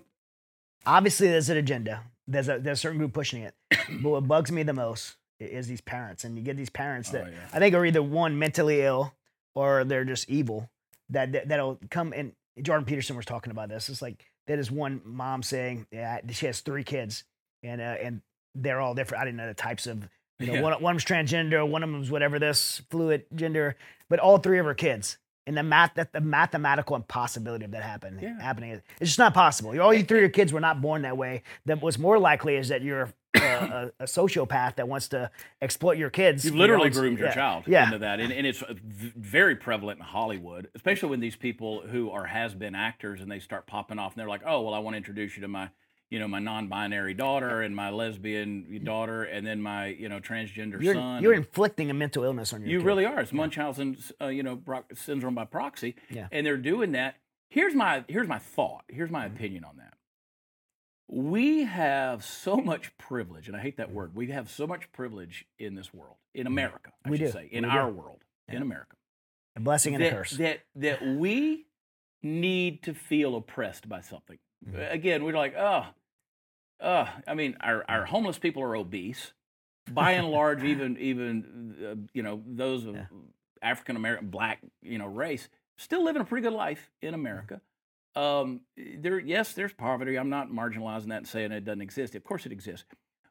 obviously there's an agenda. There's a there's a certain group pushing it. but what bugs me the most is these parents, and you get these parents that Oh, yeah. I think are either one mentally ill or they're just evil. That, that that'll come and Jordan Peterson was talking about this. It's like that is one mom saying, yeah, she has three kids, and uh, and they're all different. I didn't know the types of. You know, Yeah. one, one of them's transgender, one of them's whatever this fluid gender, but all three of her kids. And the math, that the mathematical impossibility of that happen, Yeah. happening, is- it's just not possible. All you three of your kids were not born that way. That what's more likely is that you're uh, a, a sociopath that wants to exploit your kids. You've your literally own- groomed your yeah. child Yeah. into that, and, and it's uh, very prevalent in Hollywood, especially when these people who are has-been actors and they start popping off, and they're like, "Oh, well, I want to introduce you to my, you know, my non-binary daughter and my lesbian daughter, and then my, you know, transgender You're, son." you're inflicting a mental illness on your you kid. really are. It's Munchausen's, uh, you know, syndrome by proxy, Yeah. and they're doing that. Here's my here's my thought. Here's Mm-hmm. my opinion on that. We have so much privilege, and I hate that word. We have so much privilege in this world, in America, I Mm-hmm. We should do. say, in We do. our world, in America, a blessing and a curse. that that we need to feel oppressed by something. Mm-hmm. Again, we're like, oh, uh, I mean, our, our homeless people are obese. By and large, even even uh, you know those of Yeah. African American, black you know race still living a pretty good life in America. Um, there, yes, there's poverty. I'm not marginalizing that and saying it doesn't exist. Of course, it exists.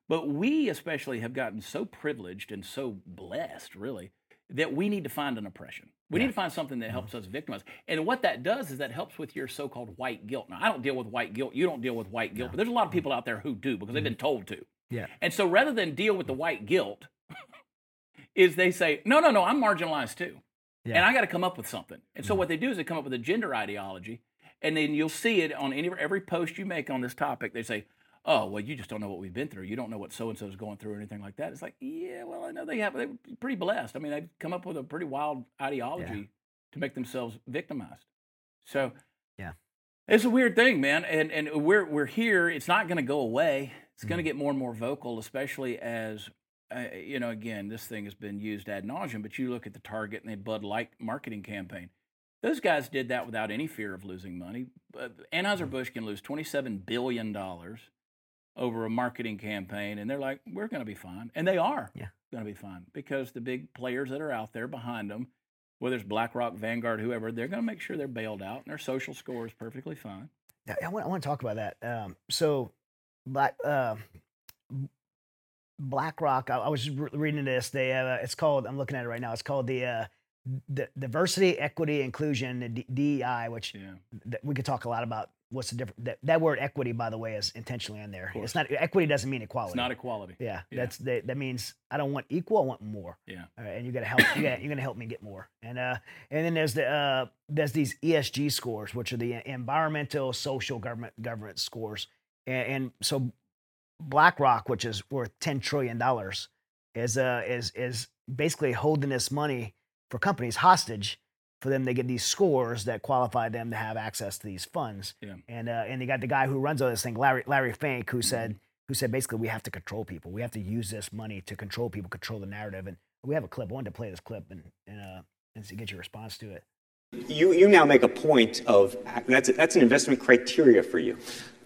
But we especially have gotten so privileged and so blessed, really, that we need to find an oppression. We need to find something that helps mm-hmm. us victimize. And what that does is that helps with your so-called white guilt. Now, I don't deal with white guilt. You don't deal with white guilt, but there's a lot of mm-hmm. people out there who do because they've mm-hmm. been told to. Yeah. And so rather than deal with the white guilt, is they say, no, no, no, I'm marginalized too. Yeah. And I got to come up with something. And so what they do is they come up with a gender ideology, and then you'll see it on any every post you make on this topic. They say, "Oh, well, you just don't know what we've been through. You don't know what so and so is going through, or anything like that." It's like, yeah, well, I know they have. They're pretty blessed. I mean, they've come up with a pretty wild ideology to make themselves victimized. So, Yeah. it's a weird thing, man. And and we're we're here. It's not going to go away. It's going to get more and more vocal, especially as uh, you know. Again, this thing has been used ad nauseum. But you look at the Target and the Bud Light marketing campaign. Those guys did that without any fear of losing money. Uh, Anheuser-Busch can lose $27 billion over a marketing campaign, and they're like, we're going to be fine. And they are Yeah. going to be fine because the big players that are out there behind them, whether it's BlackRock, Vanguard, whoever, they're going to make sure they're bailed out and their social score is perfectly fine. Yeah, I want, I want to talk about that. Um, so, Black uh, BlackRock. I, I was reading this. They uh, it's called. I'm looking at it right now. It's called the uh, the diversity, equity, inclusion, the D- DEI, which Yeah. that we could talk a lot about. What's the difference? That, that word equity, by the way, is intentionally in there. It's not equity. Doesn't mean equality. It's not equality. Yeah, Yeah. that's that, that means I don't want equal. I want more. Yeah. All right, and you got to help. You got you're gonna help me get more. And uh, and then there's the uh, there's these ESG scores, which are the environmental, social, government governance scores. And, and so BlackRock, which is worth ten trillion dollars, is uh is is basically holding this money for companies hostage for them to get these scores that qualify them to have access to these funds. Yeah. And uh, and they got the guy who runs all this thing, Larry Larry Fink, Mm-hmm. who said who said basically we have to control people. We have to use this money to control people, control the narrative. And we have a clip. I wanted to play this clip and and uh and to get your response to it. You, you now make a point of that's that's an investment criteria for you.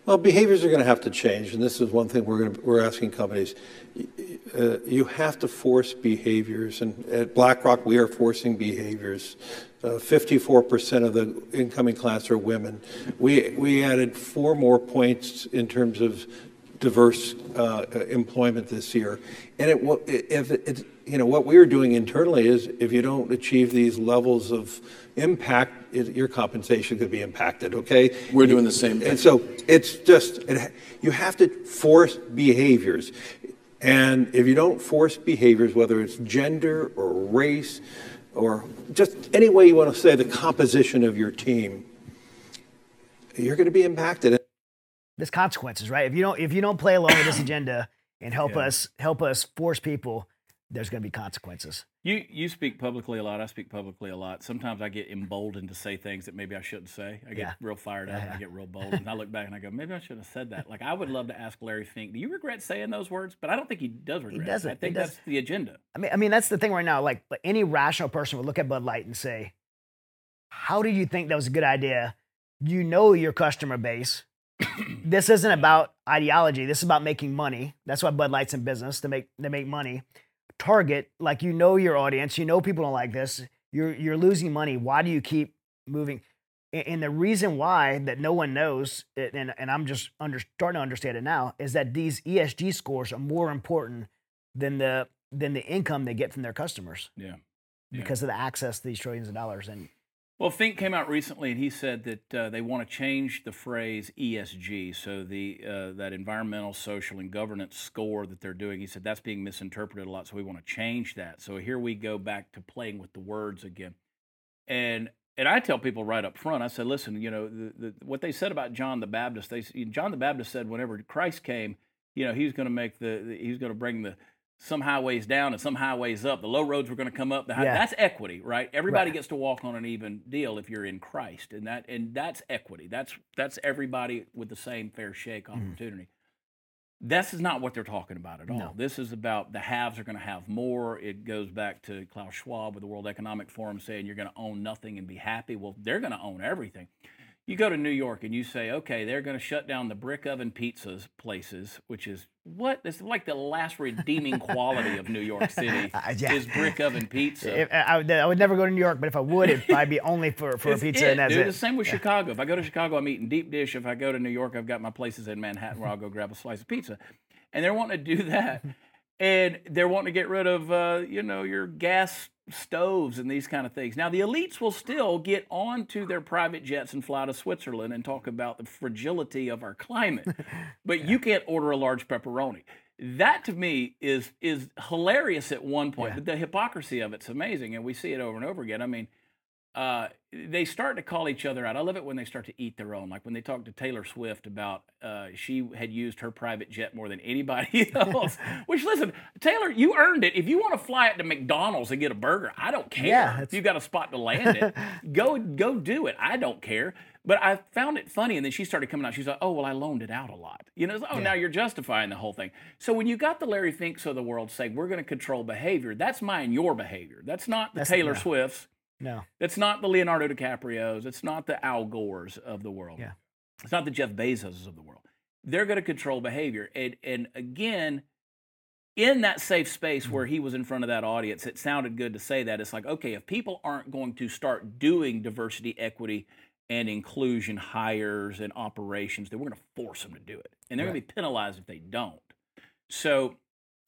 Well, behaviors are going to have to change, and this is one thing we're going to, we're asking companies. Uh, you have to force behaviors, and at BlackRock we are forcing behaviors. Uh, 54% of the incoming class are women. We we added four more points in terms of diverse uh, employment this year, and it if it, it you know what we're doing internally is if you don't achieve these levels of impact, it, your compensation could be impacted. Okay, We're doing the same thing. and so it's just, it, you have to force behaviors. And if you don't force behaviors, whether it's gender or race or just any way you want to say the composition of your team, you're going to be impacted. There's consequences, right? If you don't if you don't play along with this agenda and help Yeah. us help us force people, there's going to be consequences. You you speak publicly a lot. I speak publicly a lot. Sometimes I get emboldened to say things that maybe I shouldn't say. I get Yeah. real fired up. Yeah. I get real bold, and I look back and I go, maybe I shouldn't have said that. Like I would love to ask Larry Fink, do you regret saying those words? But I don't think he does regret. it. doesn't. I think does- that's the agenda. I mean, I mean that's the thing right now. Like, like any rational person would look at Bud Light and say, "How do you think that was a good idea? You know your customer base. this isn't about ideology. This is about making money. That's why Bud Light's in business to make to make money. Target, like you know your audience. You know people don't like this. You're you're losing money. Why do you keep moving? And, and the reason why that no one knows, and and I'm just under, starting to understand it now, is that these ESG scores are more important than the than the income they get from their customers Yeah. Yeah. because of the access to these trillions of dollars. And Well, Fink came out recently and he said that uh, they want to change the phrase ESG, so the uh, that environmental, social, and governance score that they're doing. He said that's being misinterpreted a lot, so we want to change that. So here we go back to playing with the words again, and and I tell people right up front, I said, listen, you know, the, the, what they said about John the Baptist, they John the Baptist said whenever Christ came, you know, he's going to make the, the he was going to bring the some highways down and some highways up. The low roads were going to come up. The high, Yeah. That's equity, right? Everybody Right. gets to walk on an even deal if you're in Christ, and that and that's equity. That's that's everybody with the same fair shake Mm-hmm. opportunity. This is not what they're talking about at all. No. This is about the haves are going to have more. It goes back to Klaus Schwab with the World Economic Forum saying you're going to own nothing and be happy. Well, they're going to own everything. You go to New York and you say, okay, they're going to shut down the brick oven pizzas places, which is what? It's like the last redeeming quality of New York City Uh, yeah. is brick oven pizza. if, I, would- I would never go to New York, but if I would, it'd probably be only for, for a pizza, it, and that's dude. it. The same with Chicago. If I go to Chicago, I'm eating deep dish. If I go to New York, I've got my places in Manhattan where I'll go grab a slice of pizza. And they're wanting to do that. And they're wanting to get rid of, uh, you know, your gas stoves and these kind of things. Now, the elites will still get onto their private jets and fly to Switzerland and talk about the fragility of our climate. But you can't order a large pepperoni. That to me is is hilarious at one point. Yeah. But the hypocrisy of it's amazing, and we see it over and over again. I mean, uh, they start to call each other out. I love it when they start to eat their own. Like when they talk to Taylor Swift about uh, she had used her private jet more than anybody else. Which listen, Taylor, you earned it. If you want to fly it to McDonald's and get a burger, I don't care. Yeah, if you got a spot to land it, go go do it. I don't care. But I found it funny, and then she started coming out. She's like, "Oh well, I loaned it out a lot." You know, it's, oh now you're justifying the whole thing. So when you got the Larry Finks of the world saying we're going to control behavior, that's mine, your behavior. That's not the That's- Taylor. Swifts. No. It's not the Leonardo DiCaprios. It's not the Al Gores of the world. Yeah. It's not the Jeff Bezos of the world. They're going to control behavior. And, and again, in that safe space where mm-hmm. he was in front of that audience, it sounded good to say that. It's like, okay, if people aren't going to start doing diversity, equity, and inclusion hires and operations, then we're going to force them to do it. And they're going to be penalized if they don't. So,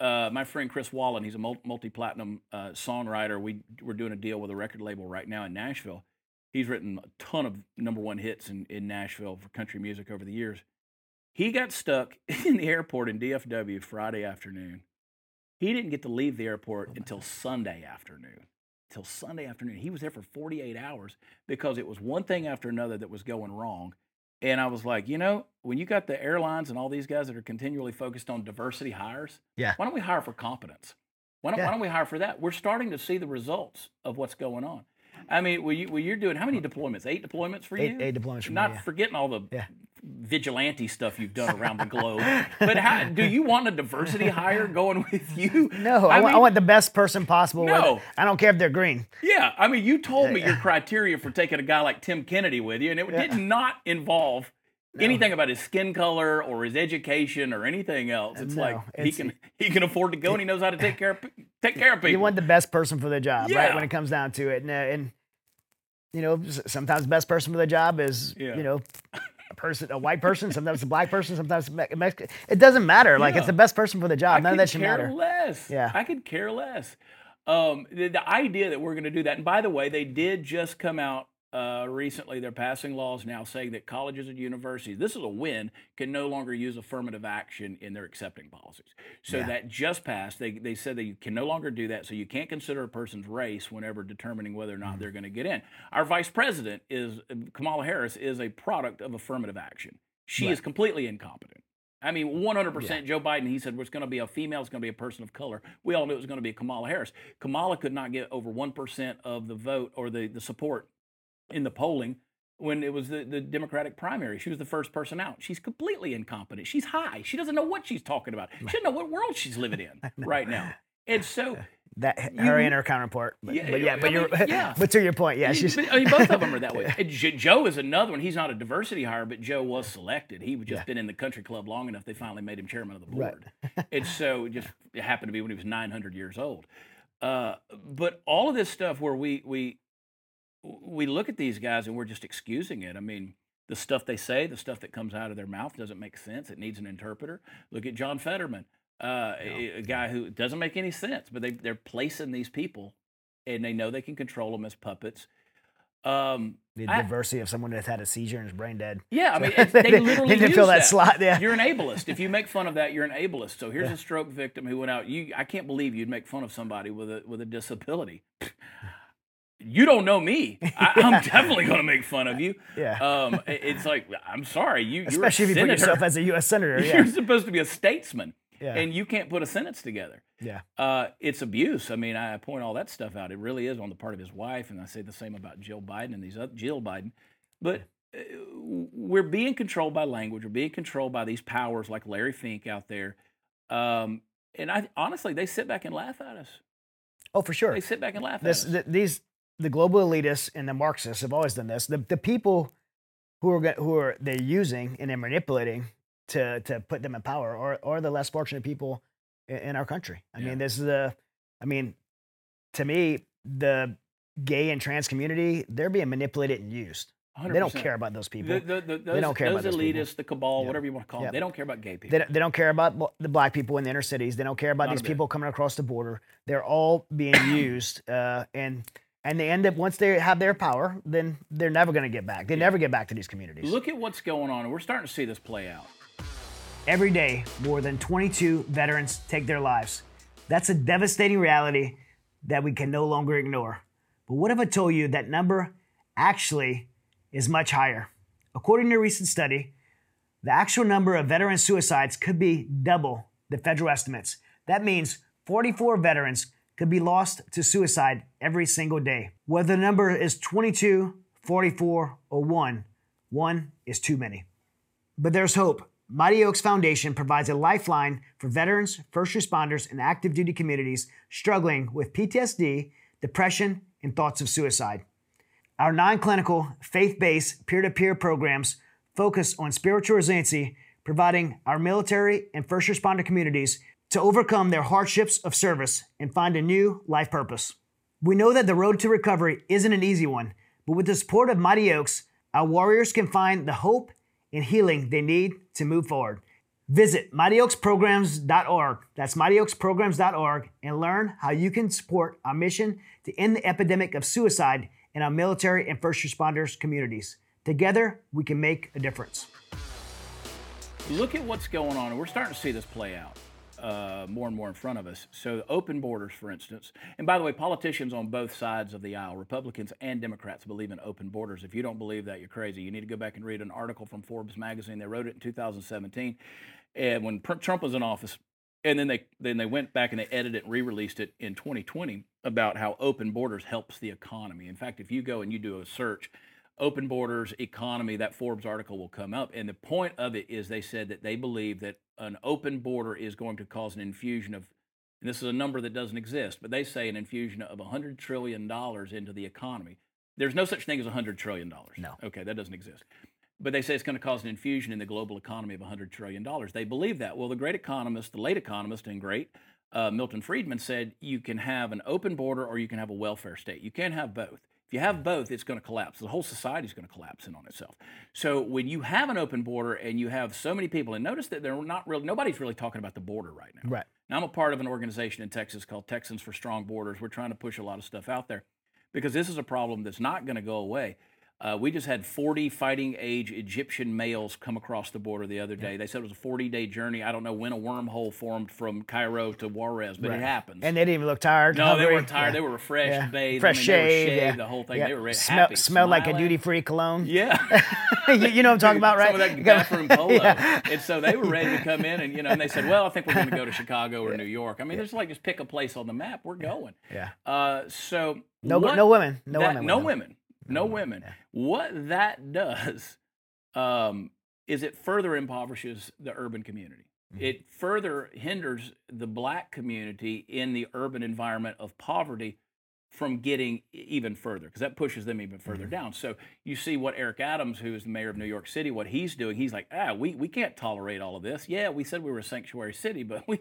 uh, my friend Chris Wallin, he's a multi platinum uh, songwriter. We, we're doing a deal with a record label right now in Nashville. He's written a ton of number one hits in, in Nashville for country music over the years. He got stuck in the airport in DFW Friday afternoon. He didn't get to leave the airport until Sunday afternoon. Till Sunday afternoon. He was there for 48 hours because it was one thing after another that was going wrong. And I was like, you know, when you got the airlines and all these guys that are continually focused on diversity hires, Yeah. why don't we hire for competence? Why don't, Yeah. why don't we hire for that? We're starting to see the results of what's going on. I mean, well, you, well you're doing how many deployments? Eight deployments for you? eight deployments for me, Not yeah. forgetting all the Yeah. Vigilante stuff you've done around the globe. But how, do you want a diversity hire going with you? No, I, I mean, want the best person possible. No. I don't care if they're green. Yeah, I mean, you told me your criteria for taking a guy like Tim Kennedy with you, and it did not involve anything about his skin color or his education or anything else. It's No, like he can he can afford to go and he knows how to take care of take care of people. You want the best person for the job, right? When it comes down to it, and, uh, and you know, sometimes the best person for the job is Yeah. you know a person, a white person, sometimes a black person, sometimes a Mexican. It doesn't matter. Like Yeah. it's the best person for the job. I None of that should care matter. less. Yeah. I could care less. Um, the, the idea that we're going to do that, and by the way, they did just come out uh, recently. They're passing laws now saying that colleges and universities, this is a win, can no longer use affirmative action in their accepting policies. So Yeah. that just passed. They, they said that you can no longer do that. So you can't consider a person's race whenever determining whether or not they're going to get in. Our vice president is Kamala Harris is a product of affirmative action. She is completely incompetent. I mean, 100% Joe Biden, he said, was going to be a female, it's going to be a person of color. We all knew it was going to be Kamala Harris. Kamala could not get over 1% of the vote or the, the support in the polling when it was the, the Democratic primary. She was the first person out. She's completely incompetent. She's high. She doesn't know what she's talking about. She doesn't know what world she's living in right now. And so, That her and her counterpart. But Yeah, but yeah, but mean, yeah. but to your point, yeah, she's I mean, both of them are that way. Joe is another one. He's not a diversity hire, but Joe was selected. He was just been in the country club long enough. They finally made him chairman of the board, Right. and so it just it happened to be when he was 900 years old. Uh, but all of this stuff where we we we look at these guys and we're just excusing it. I mean, the stuff they say, the stuff that comes out of their mouth doesn't make sense. It needs an interpreter. Look at John Fetterman, uh, a, a guy who doesn't make any sense, but they, they're placing these people and they know they can control them as puppets. Um, the I- diversity of someone that's had a seizure and is brain dead. yeah, I mean, So they they- literally they fill that slot, yeah. You're an ableist. If you make fun of that, you're an ableist. So here's a stroke victim who went out. You, I can't believe you'd make fun of somebody with a with a disability. You don't know me. I, I'm definitely going to make fun of you. Yeah. Um, it's like I'm sorry. You, Especially if you put yourself as a U.S. senator. You're supposed to be a statesman, Yeah. and you can't put a sentence together. yeah. Uh, it's abuse. I mean, I point all that stuff out. It really is on the part of his wife, and I say the same about Jill Biden and these other Jill Biden. But uh, we're being controlled by language. We're being controlled by these powers like Larry Fink out there. Um, and I honestly, they sit back and laugh at us. Oh, for sure. They sit back and laugh this, at us. th- these the global elitists and the Marxists have always done this. The the people who are who are they're using and they're manipulating to to put them in power are are the less fortunate people in, in our country. I Yeah. mean, this is the I mean, to me, the gay and trans community they're being manipulated and used. They don't care about those people. The, the, the, those, They don't care those about those elitists, the cabal, Yeah. whatever you want to call them, they don't care about gay people. They, don't- they don't care about the black people in the inner cities. They don't care about Not these people coming across the border. They're all being used, uh, and and they end up once they have their power, then they're never going to get back. They never get back to these communities. Look at what's going on, and we're starting to see this play out. Every day, more than 22 veterans take their lives. That's a devastating reality that we can no longer ignore. But what if I told you that number actually is much higher? According to a recent study, the actual number of veteran suicides could be double the federal estimates. That means 44 veterans could be lost to suicide every single day. Whether the number is 22, 44, or 1, 1 is too many. But there's hope. Mighty Oaks Foundation provides a lifeline for veterans, first responders, and active duty communities struggling with PTSD, depression, and thoughts of suicide. Our non clinical, faith based, peer to peer programs focus on spiritual resiliency, providing our military and first responder communities to overcome their hardships of service and find a new life purpose. We know that the road to recovery isn't an easy one, but with the support of Mighty Oaks, our warriors can find the hope and healing they need to move forward. Visit mightyoaksprograms.org. That's mightyoaksprograms.org and learn how you can support our mission to end the epidemic of suicide in our military and first responders communities. Together, we can make a difference. look at what's going on, and we're starting to see this play out uh, more and more in front of us. So, open borders, for instance. And by the way, politicians on both sides of the aisle, Republicans and Democrats, believe in open borders. If you don't believe that, you're crazy. You need to go back and read an article from Forbes magazine. They wrote it in 2017. And when Trump was in office, And then they then they went back and they edited it and re-released it in 2020 about how open borders helps the economy. In fact, if you go and you do a search, open borders economy, that Forbes article will come up. And the point of it is they said that they believe that an open border is going to cause an infusion of and this is a number that doesn't exist, but they say an infusion of $100 trillion into the economy. There's no such thing as $100 trillion. No. Okay, that doesn't exist. But they say it's going to cause an infusion in the global economy of $100 trillion. They believe that. Well, the great economist, the late economist and great, uh, Milton Friedman said you can have an open border or you can have a welfare state. You can't have both. If you have both, it's going to collapse. The whole society is going to collapse in on itself. So when you have an open border and you have so many people, and notice that they're not really, nobody's really talking about the border right now. Right. Now, I'm a part of an organization in Texas called Texans for Strong Borders. We're trying to push a lot of stuff out there because this is a problem that's not going to go away. Uh, we just had 40 fighting age Egyptian males come across the border the other day. They said it was a 40 day journey. I don't know when a wormhole formed from Cairo to Juarez, but Right. it happens. And they didn't even look tired. no, they weren't tired. Yeah. They were refreshed, Yeah. bathed, fresh I mean, they were shaved, shaved, yeah. the whole thing. Yeah. They were ready, Smell, happy, smelled like a duty free cologne. Yeah. you, you know what I'm talking about, right? Some of that bathroom polo. Yeah. And so they were ready to come in, and you know, and they said, "Well, I think we're going to go to Chicago or New York." I mean, there's like just pick a place on the map. We're going. Yeah. Uh, so No, what no women. No that- women. No women. No women. What that does um, is it further impoverishes the urban community. Mm-hmm. It further hinders the black community in the urban environment of poverty from getting even further because that pushes them even Mm-hmm. further down. So you see what Eric Adams, who is the mayor of New York City, what he's doing. He's like, ah, we, we can't tolerate all of this. Yeah, we said we were a sanctuary city, but we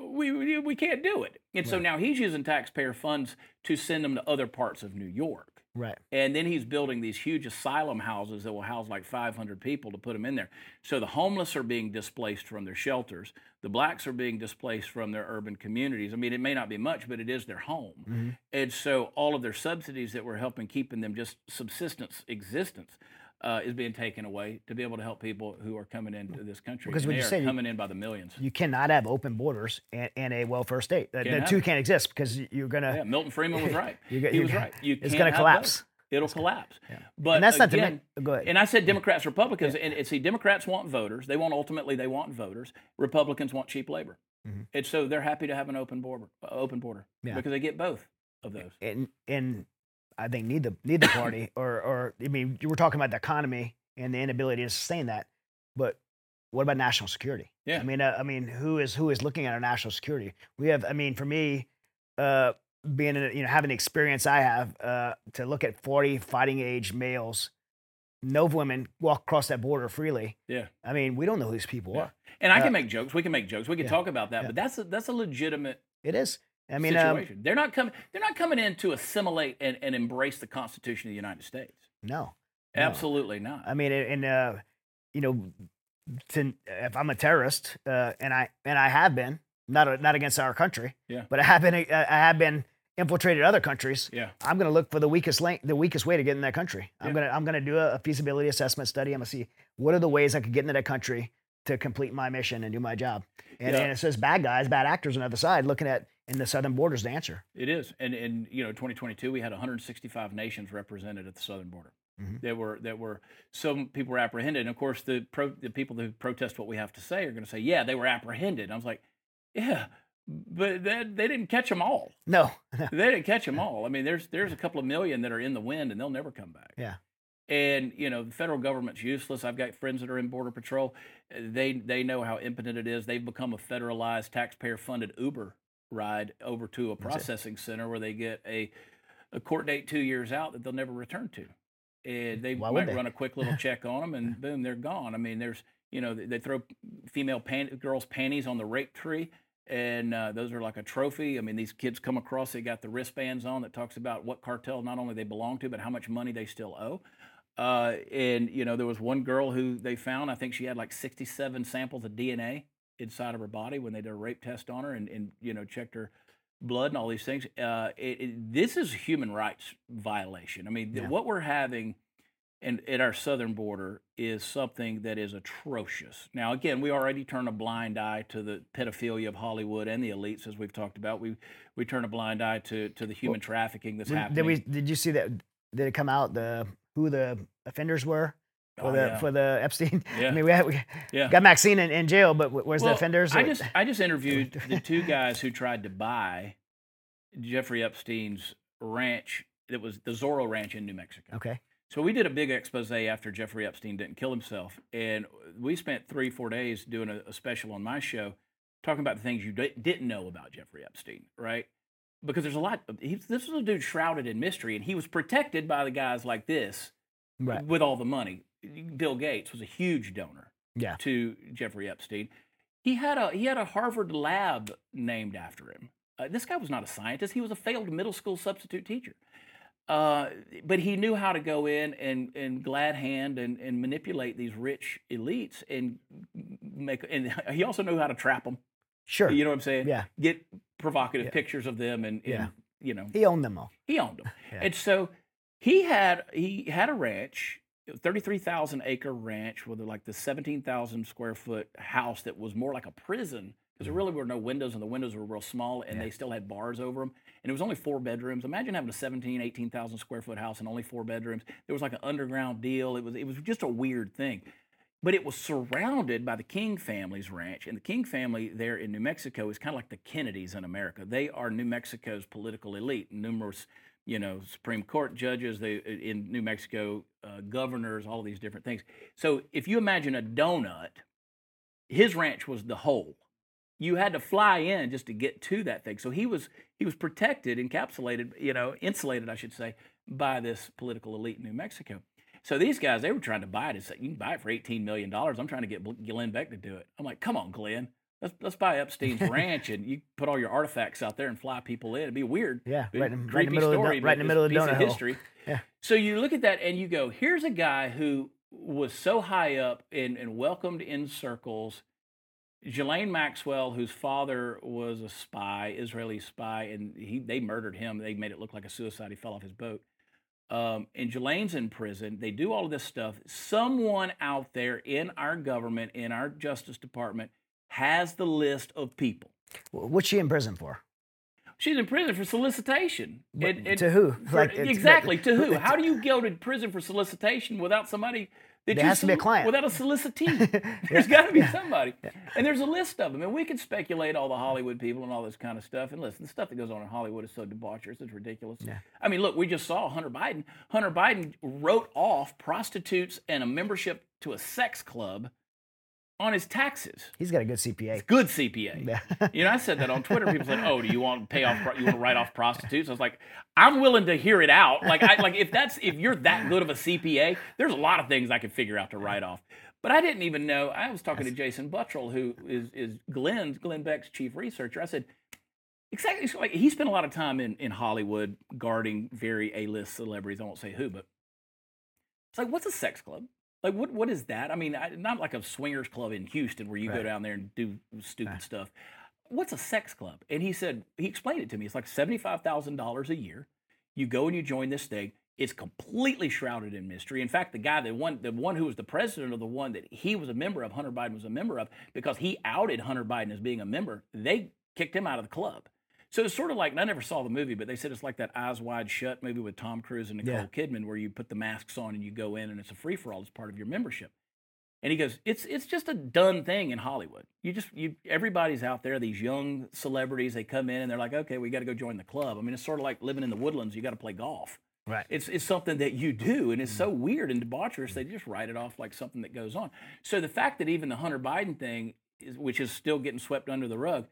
we we, we can't do it. And so now he's using taxpayer funds to send them to other parts of New York. Right. And then he's building these huge asylum houses that will house like 500 people to put them in there. So the homeless are being displaced from their shelters. The blacks are being displaced from their urban communities. I mean, it may not be much, but it is their home. Mm-hmm. And so all of their subsidies that were helping keeping them just subsistence existence uh, is being taken away to be able to help people who are coming into this country. Because when you say coming in by the millions. You cannot have open borders and, and a welfare state. The, Can't the two it. can't exist because you're gonna. Yeah, Milton Friedman was right. You he was right. You it's gonna collapse. both. It'll collapse. But And that's not to again, go ahead. And I said Democrats, Republicans, and, and see, Democrats want voters. They want ultimately they want voters. Republicans want cheap labor, and so they're happy to have an open border, open border, Mm-hmm. Yeah. because they get both of those. and and I think need the need the party or or I mean you were talking about the economy and the inability to sustain that, but what about national security? Yeah. I mean uh, I mean who is who is looking at our national security? We have I mean for me, uh, being a, you know having the experience I have uh, to look at forty fighting age males, no women walk across that border freely. Yeah. I mean we don't know who these people Yeah. are. And I Uh, can make jokes. We can make jokes. We can yeah. talk about that. Yeah. But that's a, that's a legitimate It is. I mean um, they're not coming. They're not coming in to assimilate and, and embrace the Constitution of the United States. no. No. Absolutely not. I mean, and uh, you know, to, if I'm a terrorist, uh, and I and I have been not a, not against our country, Yeah. but I have been I have been infiltrated other countries. Yeah. I'm going to look for the weakest link, the weakest way to get in that country. I'm gonna I'm gonna do a, a feasibility assessment study. I'm gonna see what are the ways I could get into that country to complete my mission and do my job. And, Yeah. and it says bad guys, bad actors on the other side looking at in the southern borders the answer. It is, and in you know, 2022 we had 165 nations represented at the southern border. Mhm. That were that were some people were apprehended, and of course the pro, the people who protest what we have to say are going to say, yeah, they were apprehended. I was like, yeah, but that, they didn't catch them all. No, They didn't catch them all. I mean, there's there's a couple of million that are in the wind, and they'll never come back. Yeah. And you know, the federal government's useless. I've got friends that are in border patrol. They they know how impotent it is. They've become a federalized, taxpayer-funded Uber ride over to a processing center where they get a a court date two years out that they'll never return to. And they Why might they? run a quick little check on them, and boom, they're gone. I mean, there's you know they, throw female pan- girls' panties on the rape tree and uh, those are like a trophy. I mean, these kids come across, they got the wristbands on that talks about what cartel not only they belong to, but how much money they still owe. Uh, and you know, there was one girl who they found. I think she had like 67 samples of DNA inside of her body when they did a rape test on her, and, and you know checked her blood and all these things. Uh, it, it, this is a human rights violation. I mean, Yeah. what we're having and at our southern border is something that is atrocious. Now, again, we already turn a blind eye to the pedophilia of Hollywood and the elites, as we've talked about. We we turn a blind eye to to the human trafficking that's Did- happening. Did we? Did you see that? Did it come out the who the offenders were? For Oh, the yeah. for the Epstein. Yeah. I mean, we, had, we Yeah. got Maxine in, in jail, but wh- where's the offenders? I just I just interviewed the two guys who tried to buy Jeffrey Epstein's ranch. It was the Zorro Ranch in New Mexico. okay. So we did a big expose after Jeffrey Epstein didn't kill himself, and we spent three four days doing a, a special on my show, talking about the things you di- didn't know about Jeffrey Epstein, right? Because there's a lot. Of, he, this was a dude shrouded in mystery, and he was protected by the guys like this Right. with all the money. Bill Gates was a huge donor Yeah. to Jeffrey Epstein. He had a he had a Harvard lab named after him. Uh, this guy was not a scientist; he was a failed middle school substitute teacher. Uh, but he knew how to go in and, and glad hand and, and manipulate these rich elites and make and he also knew how to trap them. Sure. You know what I'm saying? Yeah. Get provocative Yeah. pictures of them and, and Yeah. you know he owned them all. he owned them. Yeah. And so he had he had a ranch, thirty three thousand acre ranch with like the seventeen thousand square foot house that was more like a prison because there mm-hmm. really were no windows and the windows were real small and they still had bars over them and it was only four bedrooms. Imagine having a 17, 18,000 square foot house and only four bedrooms. There was like an underground deal. It was it was just a weird thing. But it was surrounded by the King family's ranch. And the King family there in New Mexico is kind of like the Kennedys in America. They are New Mexico's political elite. Numerous, you know, Supreme Court judges they, in New Mexico, uh, governors, all these different things. So if you imagine a donut, his ranch was the whole. You had to fly in just to get to that thing. So he was he was protected, encapsulated, you know, insulated, I should say, by this political elite in New Mexico. So these guys, they were trying to buy it and say, you can buy it for $18 million. I'm trying to get Glenn Beck to do it. I'm like, come on, Glenn. Let's, let's buy Epstein's ranch and you put all your artifacts out there and fly people in. It'd be weird. Yeah, right in- right in the middle of story, don- right in the middle of donut history. Yeah. So you look at that and you go, here's a guy who was so high up and, and welcomed in circles. Ghislaine Maxwell, whose father was a spy, Israeli spy, and he they murdered him. They made it look like a suicide. He fell off his boat. Um, and Ghislaine's in prison. They do all of this stuff. Someone out there in our government, in our Justice Department, has the list of people. What's she in prison for? She's in prison for solicitation. But And- and to who? for- Like, exactly to who? How do you go to prison for solicitation without somebody? That There has to be a client. Without a solicitee, there's got to be yeah. somebody. And there's a list of them, and we can speculate all the Hollywood people and all this kind of stuff. And listen, the stuff that goes on in Hollywood is so debaucherous; it's ridiculous. Yeah. I mean, look, we just saw Hunter Biden. Hunter Biden wrote off prostitutes and a membership to a sex club on his taxes. He's got a good CPA. It's Good CPA. You know, I said that on Twitter. People said, "Oh, do you want to pay off? You want to write off prostitutes?" I was like, "I'm willing to hear it out. Like, I like if that's if you're that good of a CPA, there's a lot of things I could figure out to write off." But I didn't even know. I was talking to Jason Buttrill, who is is Glenn's Glenn Beck's chief researcher. I said, exactly. it's Like he spent a lot of time in in Hollywood guarding very A list celebrities. I won't say who, but it's like, what's a sex club? Like, what what is that? I mean, I, not like a swingers club in Houston where you go down there and do stupid Right. stuff. What's a sex club? And he said he explained it to me. It's like seventy five thousand dollars a year. You go and you join this thing. It's completely shrouded in mystery. In fact, the guy, the one, the one who was the president of the one that he was a member of, Hunter Biden was a member of, because he outed Hunter Biden as being a member. They kicked him out of the club. So it's sort of like, and I never saw the movie, but they said it's like that Eyes Wide Shut movie with Tom Cruise and Nicole Yeah. Kidman, where you put the masks on and you go in and it's a free for all as part of your membership. And he goes, it's it's just a done thing in Hollywood. You just you everybody's out there. These young celebrities, they come in and they're like, okay, we got to go join the club. I mean, it's sort of like living in the woodlands. You got to play golf. Right. It's it's something that you do, and it's so mm-hmm. weird and debaucherous. Mm-hmm. They just write it off like something that goes on. So the fact that even the Hunter Biden thing, is, which is still getting swept under the rug,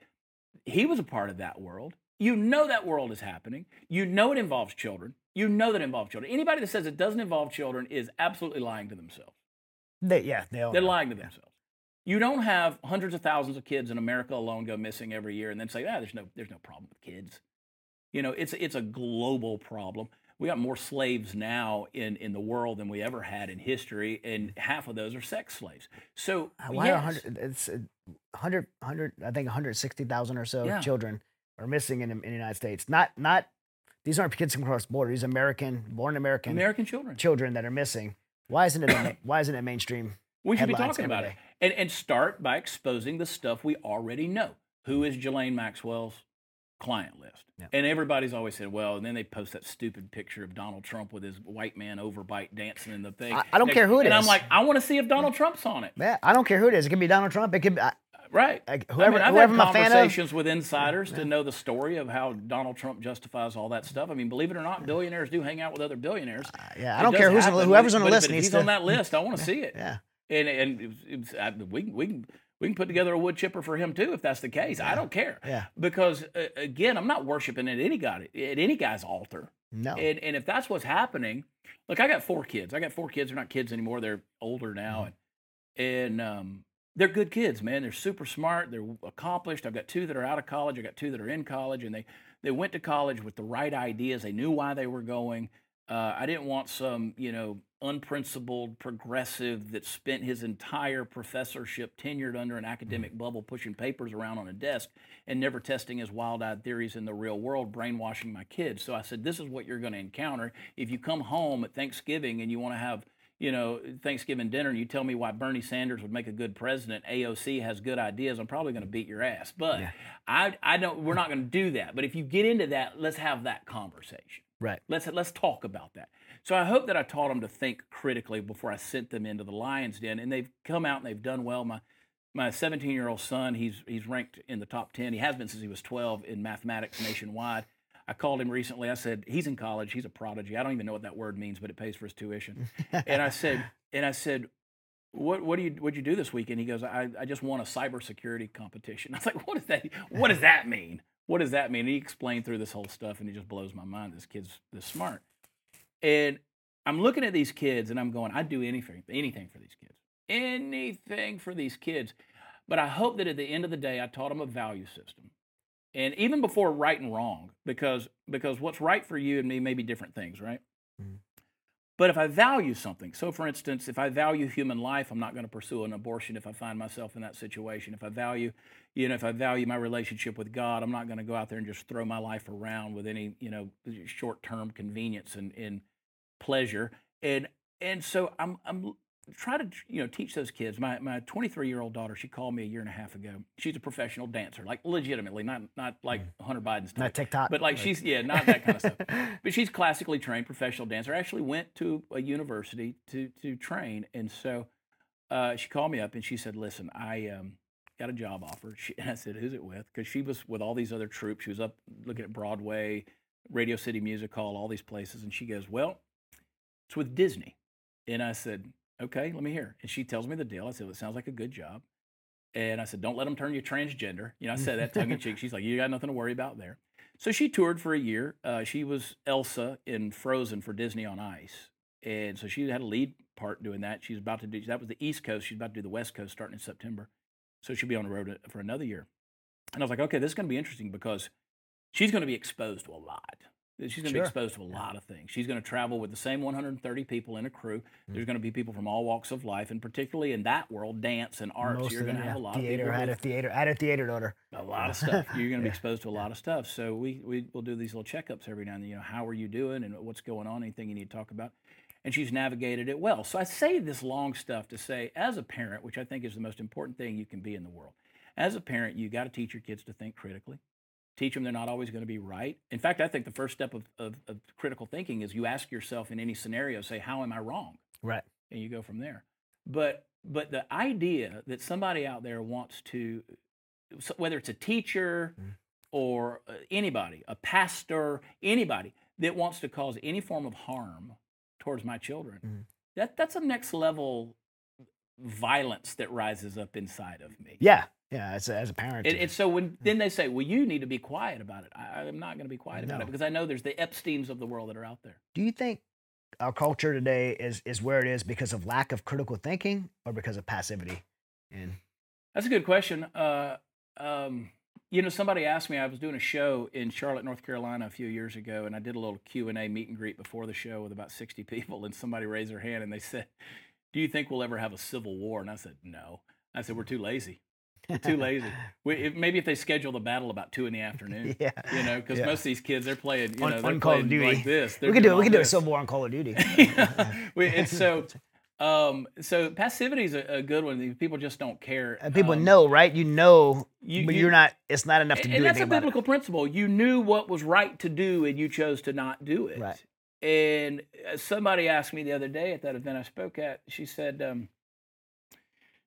he was a part of that world. You know that world is happening. You know it involves children. You know that it involves children. Anybody that says it doesn't involve children is absolutely lying to themselves. They, yeah, they they're lying to themselves. You don't have hundreds of thousands of kids in America alone go missing every year and then say, ah, there's no, there's no problem with kids. You know, it's, it's a global problem. We got more slaves now in, in the world than we ever had in history, and half of those are sex slaves. So, Uh, Why are yes, 100, it's uh, 100, 100, I think 160,000 or so Yeah. children are missing in, in the United States. Not, not, these aren't kids from across the border. These American, born American American children. children that are missing. Why isn't it, why isn't it mainstream? We should be talking about it. And, and start by exposing the stuff we already know. Who is Ghislaine Maxwell's client list. Yeah. And everybody's always said, well, and then they post that stupid picture of Donald Trump with his white man overbite dancing in the thing. I- I don't Next- care who it and I'm like, I want to see if Donald Trump's on it. Yeah, I don't care who it is. It could be Donald Trump. It could be. I, Right. I whoever- mean, I've whoever had I'm a fan of- conversations with insiders to know the story of how Donald Trump justifies all that stuff. I mean, believe it or not, billionaires do hang out with other billionaires. Uh, yeah, I It don't care who's on, whoever's on the list if needs he's to. on that list. I want to see it. Yeah. And and it was, it was, I, we we can we can put together a wood chipper for him too if that's the case. I don't care. Yeah. Because uh, again, I'm not worshiping at any guy at any guy's altar. No. And and if that's what's happening, look, I got four kids. I got four kids. They're not kids anymore. They're older Mm-hmm. now, and and um, they're good kids, man. They're super smart. They're accomplished. I've got two that are out of college. I got two that are in college, and they they went to college with the right ideas. They knew why they were going. Uh, I didn't want some, you know, unprincipled progressive that spent his entire professorship tenured under an academic bubble pushing papers around on a desk and never testing his wild-eyed theories in the real world, brainwashing my kids. So I said, this is what you're going to encounter if you come home at Thanksgiving and you want to have you know, Thanksgiving dinner and you tell me why Bernie Sanders would make a good president, AOC has good ideas, I'm probably going to beat your ass. But I, I don't. We're not going to do that. But if you get into that, let's have that conversation. Right. Let's let's talk about that. So I hope that I taught them to think critically before I sent them into the lion's den, and they've come out and they've done well. My my 17 year old son, he's he's ranked in the top 10. He has been since he was 12 in mathematics nationwide. I called him recently. I said he's in college. He's a prodigy. I don't even know what that word means, but it pays for his tuition. and I said, and I said, what what do you what you do this weekend? He goes, I, I just won a cybersecurity competition. I was like, what does that what does that mean? What does that mean? And he explained through this whole stuff, and it just blows my mind. This kid's this smart, and I'm looking at these kids, and I'm going, I'd do anything anything for these kids, anything for these kids. But I hope that at the end of the day, I taught them a value system, and even before right and wrong, because because what's right for you and me may be different things, right? Mm-hmm. But if I value something, so for instance, if I value human life, I'm not going to pursue an abortion if I find myself in that situation. If I value, you know, if I value my relationship with God, I'm not going to go out there and just throw my life around with any, you know, short-term convenience and, and pleasure. And and so I'm I'm trying to you know teach those kids. My my 23 year old daughter, she called me a year and a half ago. She's a professional dancer, like legitimately, not not like Hunter Biden's type. Not TikTok, but like like- she's yeah, not that kind of stuff. But she's classically trained professional dancer. I Actually went to a university to to train, and so uh, she called me up and she said, "Listen, I um, got a job offer." She, and I said, "Who's it with?" Because she was with all these other troupes. She was up looking at Broadway, Radio City Music Hall, all these places, and she goes, "Well, it's with Disney." And I said, "Okay, let me hear." And she tells me the deal. I said, well, "It sounds like a good job." And I said, "Don't let them turn you transgender." You know, I said that tongue in cheek. She's like, "You got nothing to worry about there." So she toured for a year. Uh, she was Elsa in Frozen for Disney on Ice, and so she had a lead part doing that. She's about to do that was the East Coast. She's about to do the West Coast starting in September, so she'll be on the road for another year. And I was like, okay, this is going to be interesting because she's going to be exposed to a lot. She's going to Sure. be exposed to a lot of things. She's going to travel with the same 130 people in a crew. Mm. There's going to be people from all walks of life, and particularly in that world, dance and arts, Most you're going to have a lot theater, of people. had a theater, had a theater daughter. a lot of stuff. You're going to be exposed to a lot of stuff. So we, we will do these little checkups every now and then. You know, how are you doing and what's going on? Anything you need to talk about? And she's navigated it well. So I say this long stuff to say, as a parent, which I think is the most important thing you can be in the world. As a parent, you got to teach your kids to think critically. Teach them they're not always going to be right. In fact, I think the first step of, of, of critical thinking is you ask yourself in any scenario, say, how am I wrong? Right. and you go from there. But but the idea that somebody out there wants to, whether it's a teacher or uh, anybody, a pastor, anybody that wants to cause any form of harm towards my children, that that's a next level violence that rises up inside of me. Yeah. Yeah. As a, as a parent. And, and so when then they say, "Well, you need to be quiet about it," I, I'm not going to be quiet about No. it because I know there's the Epstein's of the world that are out there. Do you think our culture today is is where it is because of lack of critical thinking or because of passivity? And That's a good question. Uh, um, you know, somebody asked me. I was doing a show in Charlotte, North Carolina, a few years ago, and I did a little Q and A meet and greet before the show with about sixty people. And somebody raised their hand and they said, "Do you think we'll ever have a civil war?" And I said, "No." I said, "We're too lazy. Too lazy. We, if, maybe if they schedule the battle about two in the afternoon, Yeah. you know, because Yeah. most of these kids they're playing, you on, know, they're on Call of Duty, like this. They're we could do doing we could do a. Civil War on Call of Duty. We- and so Um, so passivity is a, a good one. People just don't care. And people Um, know, right? You know, you- but you- are not. It's not enough to do and that's a biblical principle. You knew what was right to do, and you chose to not do it. Right. And uh, somebody asked me the other day at that event I spoke at. She said, um,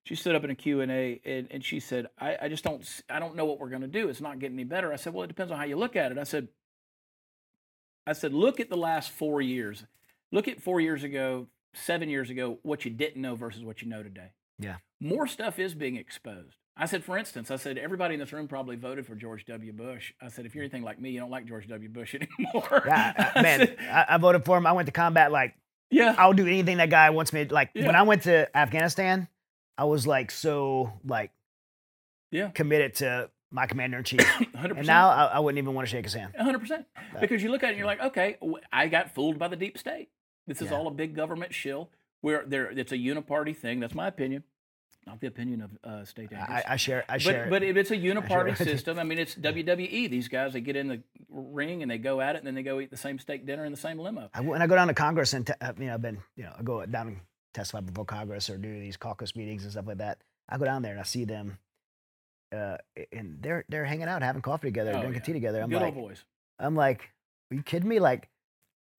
she stood up in a Q and and she said, I, "I just don't, I don't know what we're going to do. It's not getting any better." I said, "Well, it depends on how you look at it." I said, "I said, look at the last four years. Look at four years ago, seven years ago, what you didn't know versus what you know today." Yeah. more stuff is being exposed. I said, for instance, I said everybody in this room probably voted for George W. Bush. I said, if you're mm. anything like me, you don't like George W. Bush anymore. Yeah, I- I man, said, I, I voted for him. I went to combat like yeah, I'll do anything that guy wants me. to Like when I went to Afghanistan, I was like so like yeah, committed to my commander in chief, and now I, I wouldn't even want to shake his hand. hundred percent. Because you look at it and you're like, okay, I got fooled by the deep state. This is Yeah. all a big government shill. Where there, it's a uniparty thing. That's my opinion, not the opinion of uh, state. I. I share. I but share. but if it's a uniparty it. system, I mean, it's WWE. These guys, they get in the ring and they go at it, and then they go eat the same steak dinner in the same limo. I, when I go down to Congress and te- uh, you know, I've been you know, I go down testify before Congress or do these caucus meetings and stuff like that. I go down there and I see them, uh, and they're they're hanging out, having coffee together, Oh, drinking yeah. tea together. I'm Good like, old boys. I'm like, are you kidding me? Like,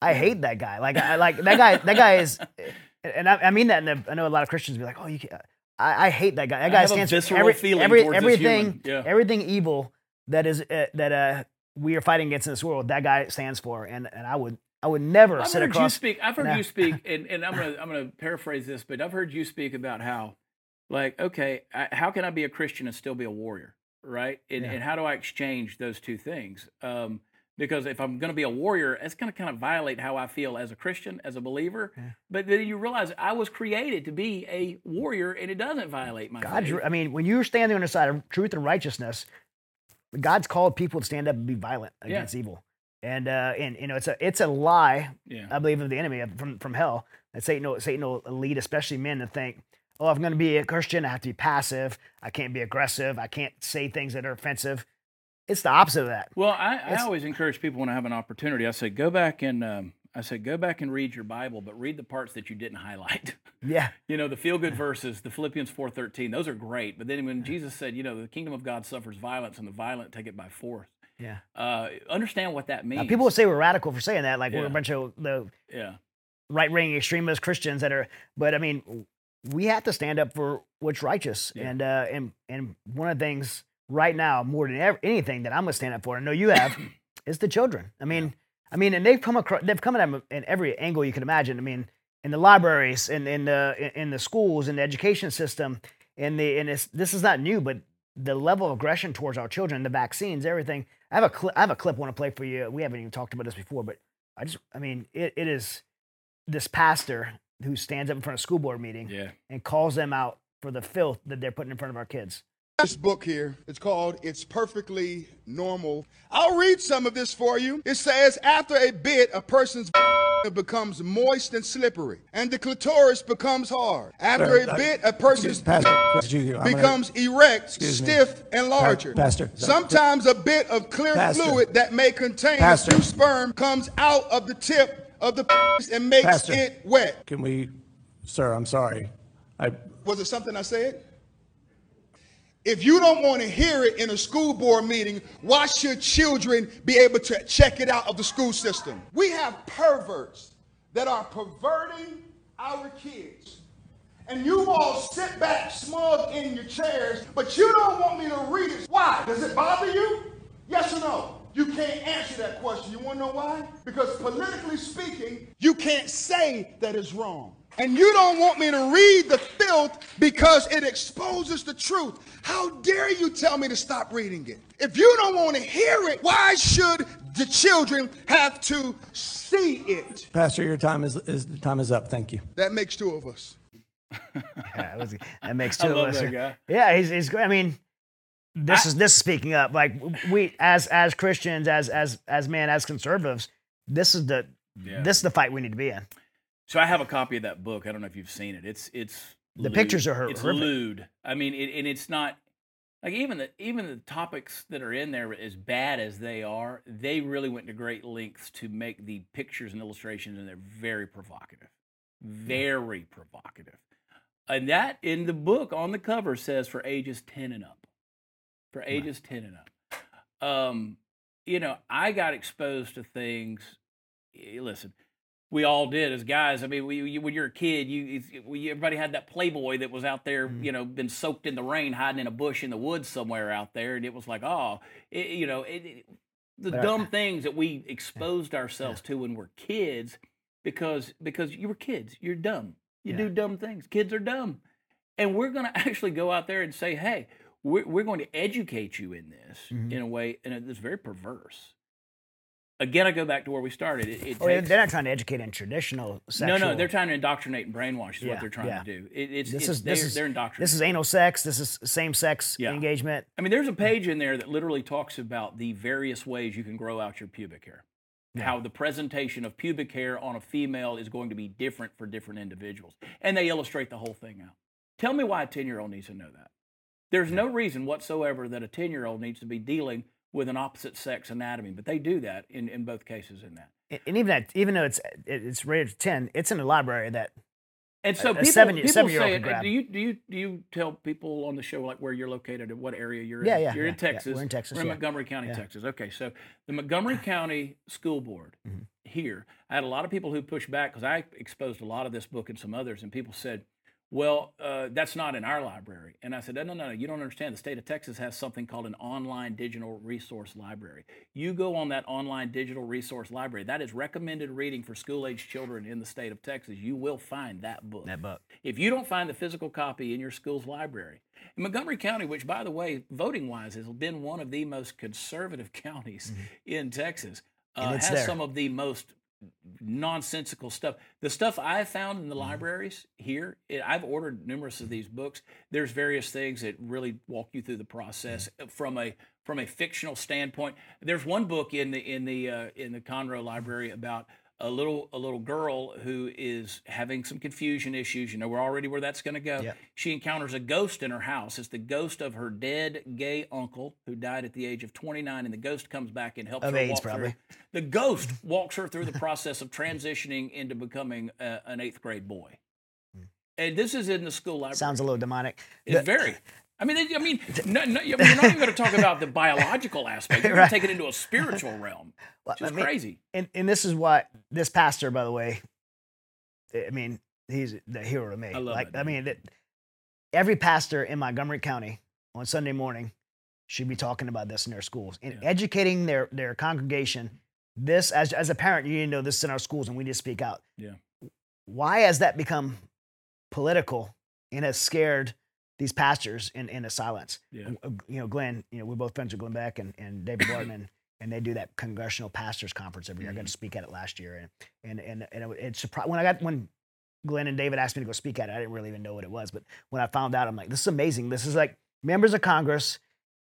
I hate that guy. Like, I like that guy. That guy is, and I, I mean that. The, I know a lot of Christians be like, oh, you. Can't. I, I hate that guy. That guy stands for every, every, everything. Yeah. Everything evil that is uh, that uh we are fighting against in this world. That guy stands for, and and I would I would never I've sit heard you across. speak. I've heard No. you speak, and, and I'm gonna I'm gonna paraphrase this, but I've heard you speak about how, like, okay, I, how can I be a Christian and still be a warrior, right? And, Yeah. and how do I exchange those two things? Um, because if I'm going to be a warrior, it's going to kind of violate how I feel as a Christian, as a believer. Yeah. But then you realize I was created to be a warrior, and it doesn't violate my faith. I mean, when you're standing on the side of truth and righteousness, God's called people to stand up and be violent Yeah. against evil. And uh, and you know, it's a it's a lie Yeah. I believe of the enemy from from hell. That Satan will, Satan will lead, especially men, to think, oh, if I'm going to be a Christian, I have to be passive. I can't be aggressive. I can't say things that are offensive. It's the opposite of that. Well, I, I always encourage people when I have an opportunity. I say, go back and um, I said, go back and read your Bible, but read the parts that you didn't highlight. Yeah, you know, the feel good verses, the Philippians four thirteen, those are great. But then when Jesus said, you know, the kingdom of God suffers violence, and the violent take it by force. Yeah. Uh, understand what that means. Now, people will say we're radical for saying that, like we're a bunch of the yeah, right wing extremist Christians that are. But I mean, we have to stand up for what's righteous, Yeah. and uh, and and one of the things right now more than ever, anything that I'm gonna stand up for, I know you have, is the children. I mean, I mean, and they've come across, they've come at them in every angle you can imagine. I mean, in the libraries, in in the in- in the schools, in the education system, in the and it's, this is not new, but the level of aggression towards our children, the vaccines, everything. I have a cli I have a clip I want to play for you. We haven't even talked about this before, but I just, I mean, it, it is this pastor who stands up in front of a school board meeting yeah. and calls them out for the filth that they're putting in front of our kids. This book here, it's called It's Perfectly Normal. I'll read some of this for you. It says, after a bit, a person's becomes moist and slippery, and the clitoris becomes hard. After a bit, a person's Pastor, you, gonna- becomes erect, Excuse me. stiff, and larger. Pastor, Sometimes a bit of clear Pastor. fluid that may contain Pastor. a few sperm comes out of the tip of the penis and makes Pastor. it wet. Can we, sir, I'm sorry. I, Was it something I said? If you don't want to hear it in a school board meeting, why should children be able to check it out of the school system? We have perverts that are perverting our kids. And you all sit back smug in your chairs, but you don't want me to read it. Why? Does it bother you? Yes or no? You can't answer that question. You want to know why? Because politically speaking, you can't say that it's wrong. And you don't want me to read the filth because it exposes the truth. How dare you tell me to stop reading it? If you don't want to hear it, why should the children have to see it? Pastor, your time is, is, time is up. Thank you. That makes two of us. Yeah, it was, that makes I two of love us. that guy. Yeah, he's, he's. I mean, this is this is speaking up. Like we, as as Christians, as as as men, as conservatives, this is the Yeah. this is the fight we need to be in. So I have a copy of that book. I don't know if you've seen it. It's it's The lewd. pictures are hor- It's horrific. lewd. I mean, it, and it's not like even the even the topics that are in there, as bad as they are, they really went to great lengths to make the pictures and illustrations, and they're very provocative. very provocative. And that in the book on the cover says for ages 10 and up. For ages 10 and up. Um, you know, I got exposed to things. eh, Listen, we all did as guys. I mean, we, you, when you're a kid, you, we, everybody had that Playboy that was out there, you know, been soaked in the rain, hiding in a bush in the woods somewhere out there, and it was like, oh, it, you know, it, it, the dumb things that we exposed ourselves to when we're kids, because because you were kids, you're dumb, you Yeah. do dumb things. Kids are dumb, and we're going to actually go out there and say, hey, we're, we're going to educate you in this Mhm. in a way, and it's very perverse. Again, I go back to where we started. It, it Oh, takes- they're not trying to educate in traditional sexual. no, no, they're trying to indoctrinate and brainwash. Is Yeah, what they're trying yeah. to do. It, it's, This it's is this they're, is they're indoctrinating. this is anal sex. This is same sex Yeah. engagement. I mean, there's a page in there that literally talks about the various ways you can grow out your pubic hair. How the presentation of pubic hair on a female is going to be different for different individuals. And they illustrate the whole thing out. Tell me why a 10 year old needs to know that. There's no reason whatsoever that a 10 year old needs to be dealing with an opposite sex anatomy, but they do that in, in both cases in that. And- even at, even though it's it's rated ten, it's in a library that And so A- a people, seven- people seven-year-old say, can grab. do you do you do you tell people on the show like where you're located and what area you're Yeah, in? yeah, You're in yeah, yeah. Texas. We're in Texas, We're in yeah. Montgomery County, Yeah. Texas. Okay, so the Montgomery County School Board Mm-hmm. here, I had a lot of people who pushed back because I exposed a lot of this book and some others, and people said, "Well, uh, that's not in our library." And I said, "No, no, no, you don't understand. The state of Texas has something called an online digital resource library. You go on that online digital resource library. That is recommended reading for school-age children in the state of Texas. You will find that book. that book. If you don't find the physical copy in your school's library, in Montgomery County, which by the way, voting wise, has been one of the most conservative counties in Texas, uh, Mm-hmm. Has there. some of the most nonsensical stuff. The stuff I found Mm-hmm. in the libraries here, it, I've ordered numerous of these books. There's various things that really walk you through the process Mm-hmm. from a from a fictional standpoint. There's one book in the in the uh, in the Conroe Library about a little a little girl who is having some confusion issues. You know, we're already where that's going to go. Yep. She encounters a ghost in her house. It's the ghost of her dead gay uncle who died at the age of 29, and the ghost comes back and helps Of her AIDS, walk probably. through. The ghost walks her through the process of transitioning into becoming a, an eighth grade boy. And this is in the school library. Hmm. Sounds a little demonic. It's The- very. I mean, I mean, no, no, you're not even going to talk about the biological aspect. You're going Right. to take it into a spiritual realm, Well, which is I mean, crazy. and and this is what this pastor, by the way, I mean, he's the hero to me. I love like, that I mean, it, every pastor in Montgomery County on Sunday morning should be talking about this in their schools and Yeah. educating their their congregation. This, as as a parent, you need to know this is in our schools, and we need to speak out. Yeah. Why has that become political and has scared these pastors in, into silence? Yeah. Uh, You know, Glenn, you know, we're both friends with Glenn Beck and, and David Barton, and they do that congressional pastors conference every year. I got to speak at it last year, and and and, and it, it surprised when I got when Glenn and David asked me to go speak at it. I didn't really even know what it was, but when I found out, I'm like, this is amazing. This is like members of Congress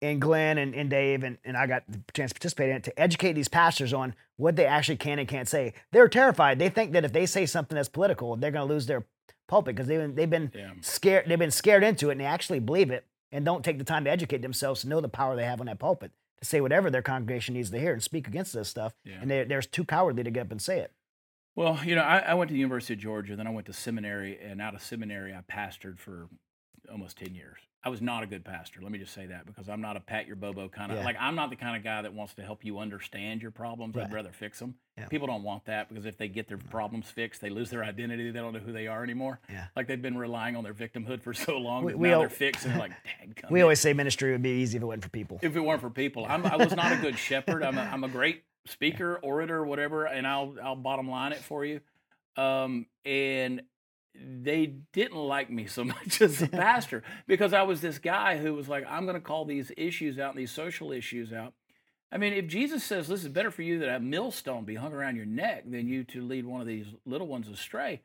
and Glenn and, and Dave and, and I got the chance to participate in it to educate these pastors on what they actually can and can't say. They're terrified. They think that if they say something that's political, they're going to lose their pulpit because they've been, they've been Yeah. scared. They've been scared into it and they actually believe it and don't take the time to educate themselves to know the power they have on that pulpit to say whatever their congregation needs to hear and speak against this stuff. Yeah. And they, they're too cowardly to get up and say it. Well, you know, I, I went to the University of Georgia, then I went to seminary, and out of seminary, I pastored for almost 10 years. I was not a good pastor. Let me just say that because I'm not a pat your bobo kind of Yeah. like I'm not the kind of guy that wants to help you understand your problems. I'd rather fix them. Yeah. People don't want that because if they get their problems fixed, they lose their identity. They don't know who they are anymore. Yeah. Like they've been relying on their victimhood for so long. We- that we now al- they're fixed and they're like, "Dadgummit." We always say ministry would be easy if it wasn't for people. if it weren't for people. I'm, I was not a good shepherd. I'm a, I'm a great speaker, orator, whatever, and I'll I'll bottom line it for you. Um, and they didn't like me so much as a pastor because I was this guy who was like, I'm going to call these issues out, these social issues out. I mean, if Jesus says, "This is better for you that a millstone be hung around your neck than you to lead one of these little ones astray,"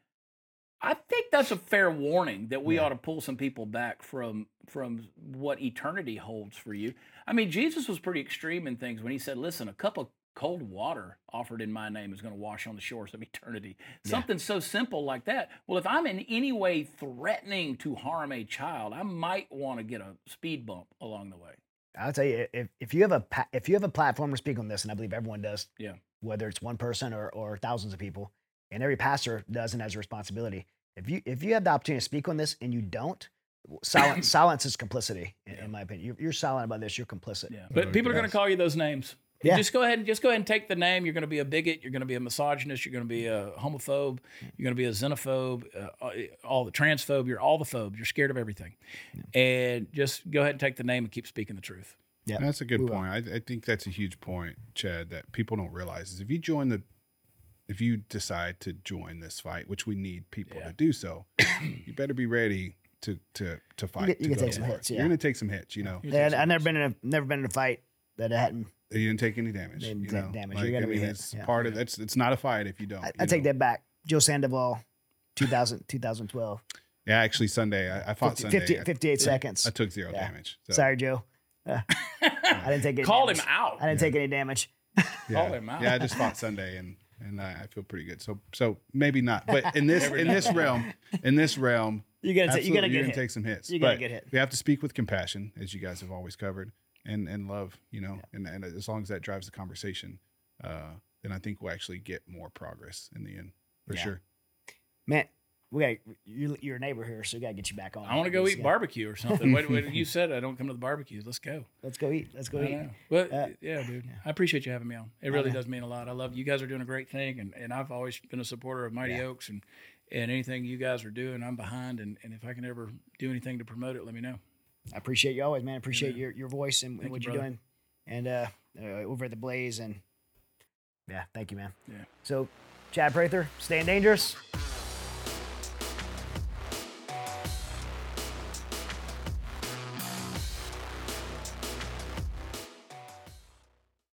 I think that's a fair warning that we ought to pull some people back from from what eternity holds for you. I mean, Jesus was pretty extreme in things when he said, "Listen, a cup of cold water offered in my name is going to wash on the shores of eternity." Something so simple like that. Well, if I'm in any way threatening to harm a child, I might want to get a speed bump along the way. I'll tell you, if, if you have a if you have a platform to speak on this, and I believe everyone does, Yeah. whether it's one person or, or thousands of people, and every pastor does and has a responsibility. If you if you have the opportunity to speak on this and you don't, silence silence is complicity. In, in my opinion, you're, you're silent about this. You're complicit. Yeah. But people are going to call you those names. Yeah. Just go ahead and just go ahead and take the name. You're going to be a bigot. You're going to be a misogynist. You're going to be a homophobe. You're going to be a xenophobe. Uh, all the transphobe. You're all the phobes. You're scared of everything. And just go ahead and take the name and keep speaking the truth. Yeah. That's a good point. I, I think that's a huge point, Chad, that people don't realize is if you join the, if you decide to join this fight, which we need people to do so, you better be ready to to to fight. you to can go take some to hits, yeah. You're gonna take some hits. You know, Yeah, I've never been in a never been in a fight that I hadn't. You didn't take any damage. Didn't you take know? damage. Like, You gotta I be mean, hit, it's yeah. part of that's. It's not a fight if you don't. I, you I take know? that back. Joe Sandoval, 2000, 2012. Yeah, actually, Sunday I, I fought 50, Sunday. 50 I- 58 seconds. I took zero Yeah. damage. So. Sorry, Joe. Uh, I didn't take any damage. Called damage. him out. I didn't take any damage. yeah. Call him out. Yeah, I just fought Sunday and and I, I feel pretty good. So so maybe not, but in this in this realm, in this realm, You gotta ta- you gotta absolutely, get you're hit. gonna take some hits. You gotta but get hit. We have to speak with compassion, as you guys have always covered, and and love. You know, and and as long as that drives the conversation, uh, then I think we'll actually get more progress in the end for Yeah. sure. Man, we got you, you're a neighbor here, so we gotta get you back on. I want to go Let's eat barbecue or something. what, what you said I don't come to the barbecue. Let's go. Let's go eat. Let's go I eat. Well, Uh, yeah, dude. I appreciate you having me on. It really know. does mean a lot. I love you guys are doing a great thing, and, and I've always been a supporter of Mighty Yeah. Oaks, and and anything you guys are doing, I'm behind. And, and if I can ever do anything to promote it, let me know. I appreciate you always, man. I appreciate your, your voice and, and what you, you're doing, and uh, uh, over at the Blaze. And yeah, thank you, man. Yeah. So, Chad Prather, staying dangerous.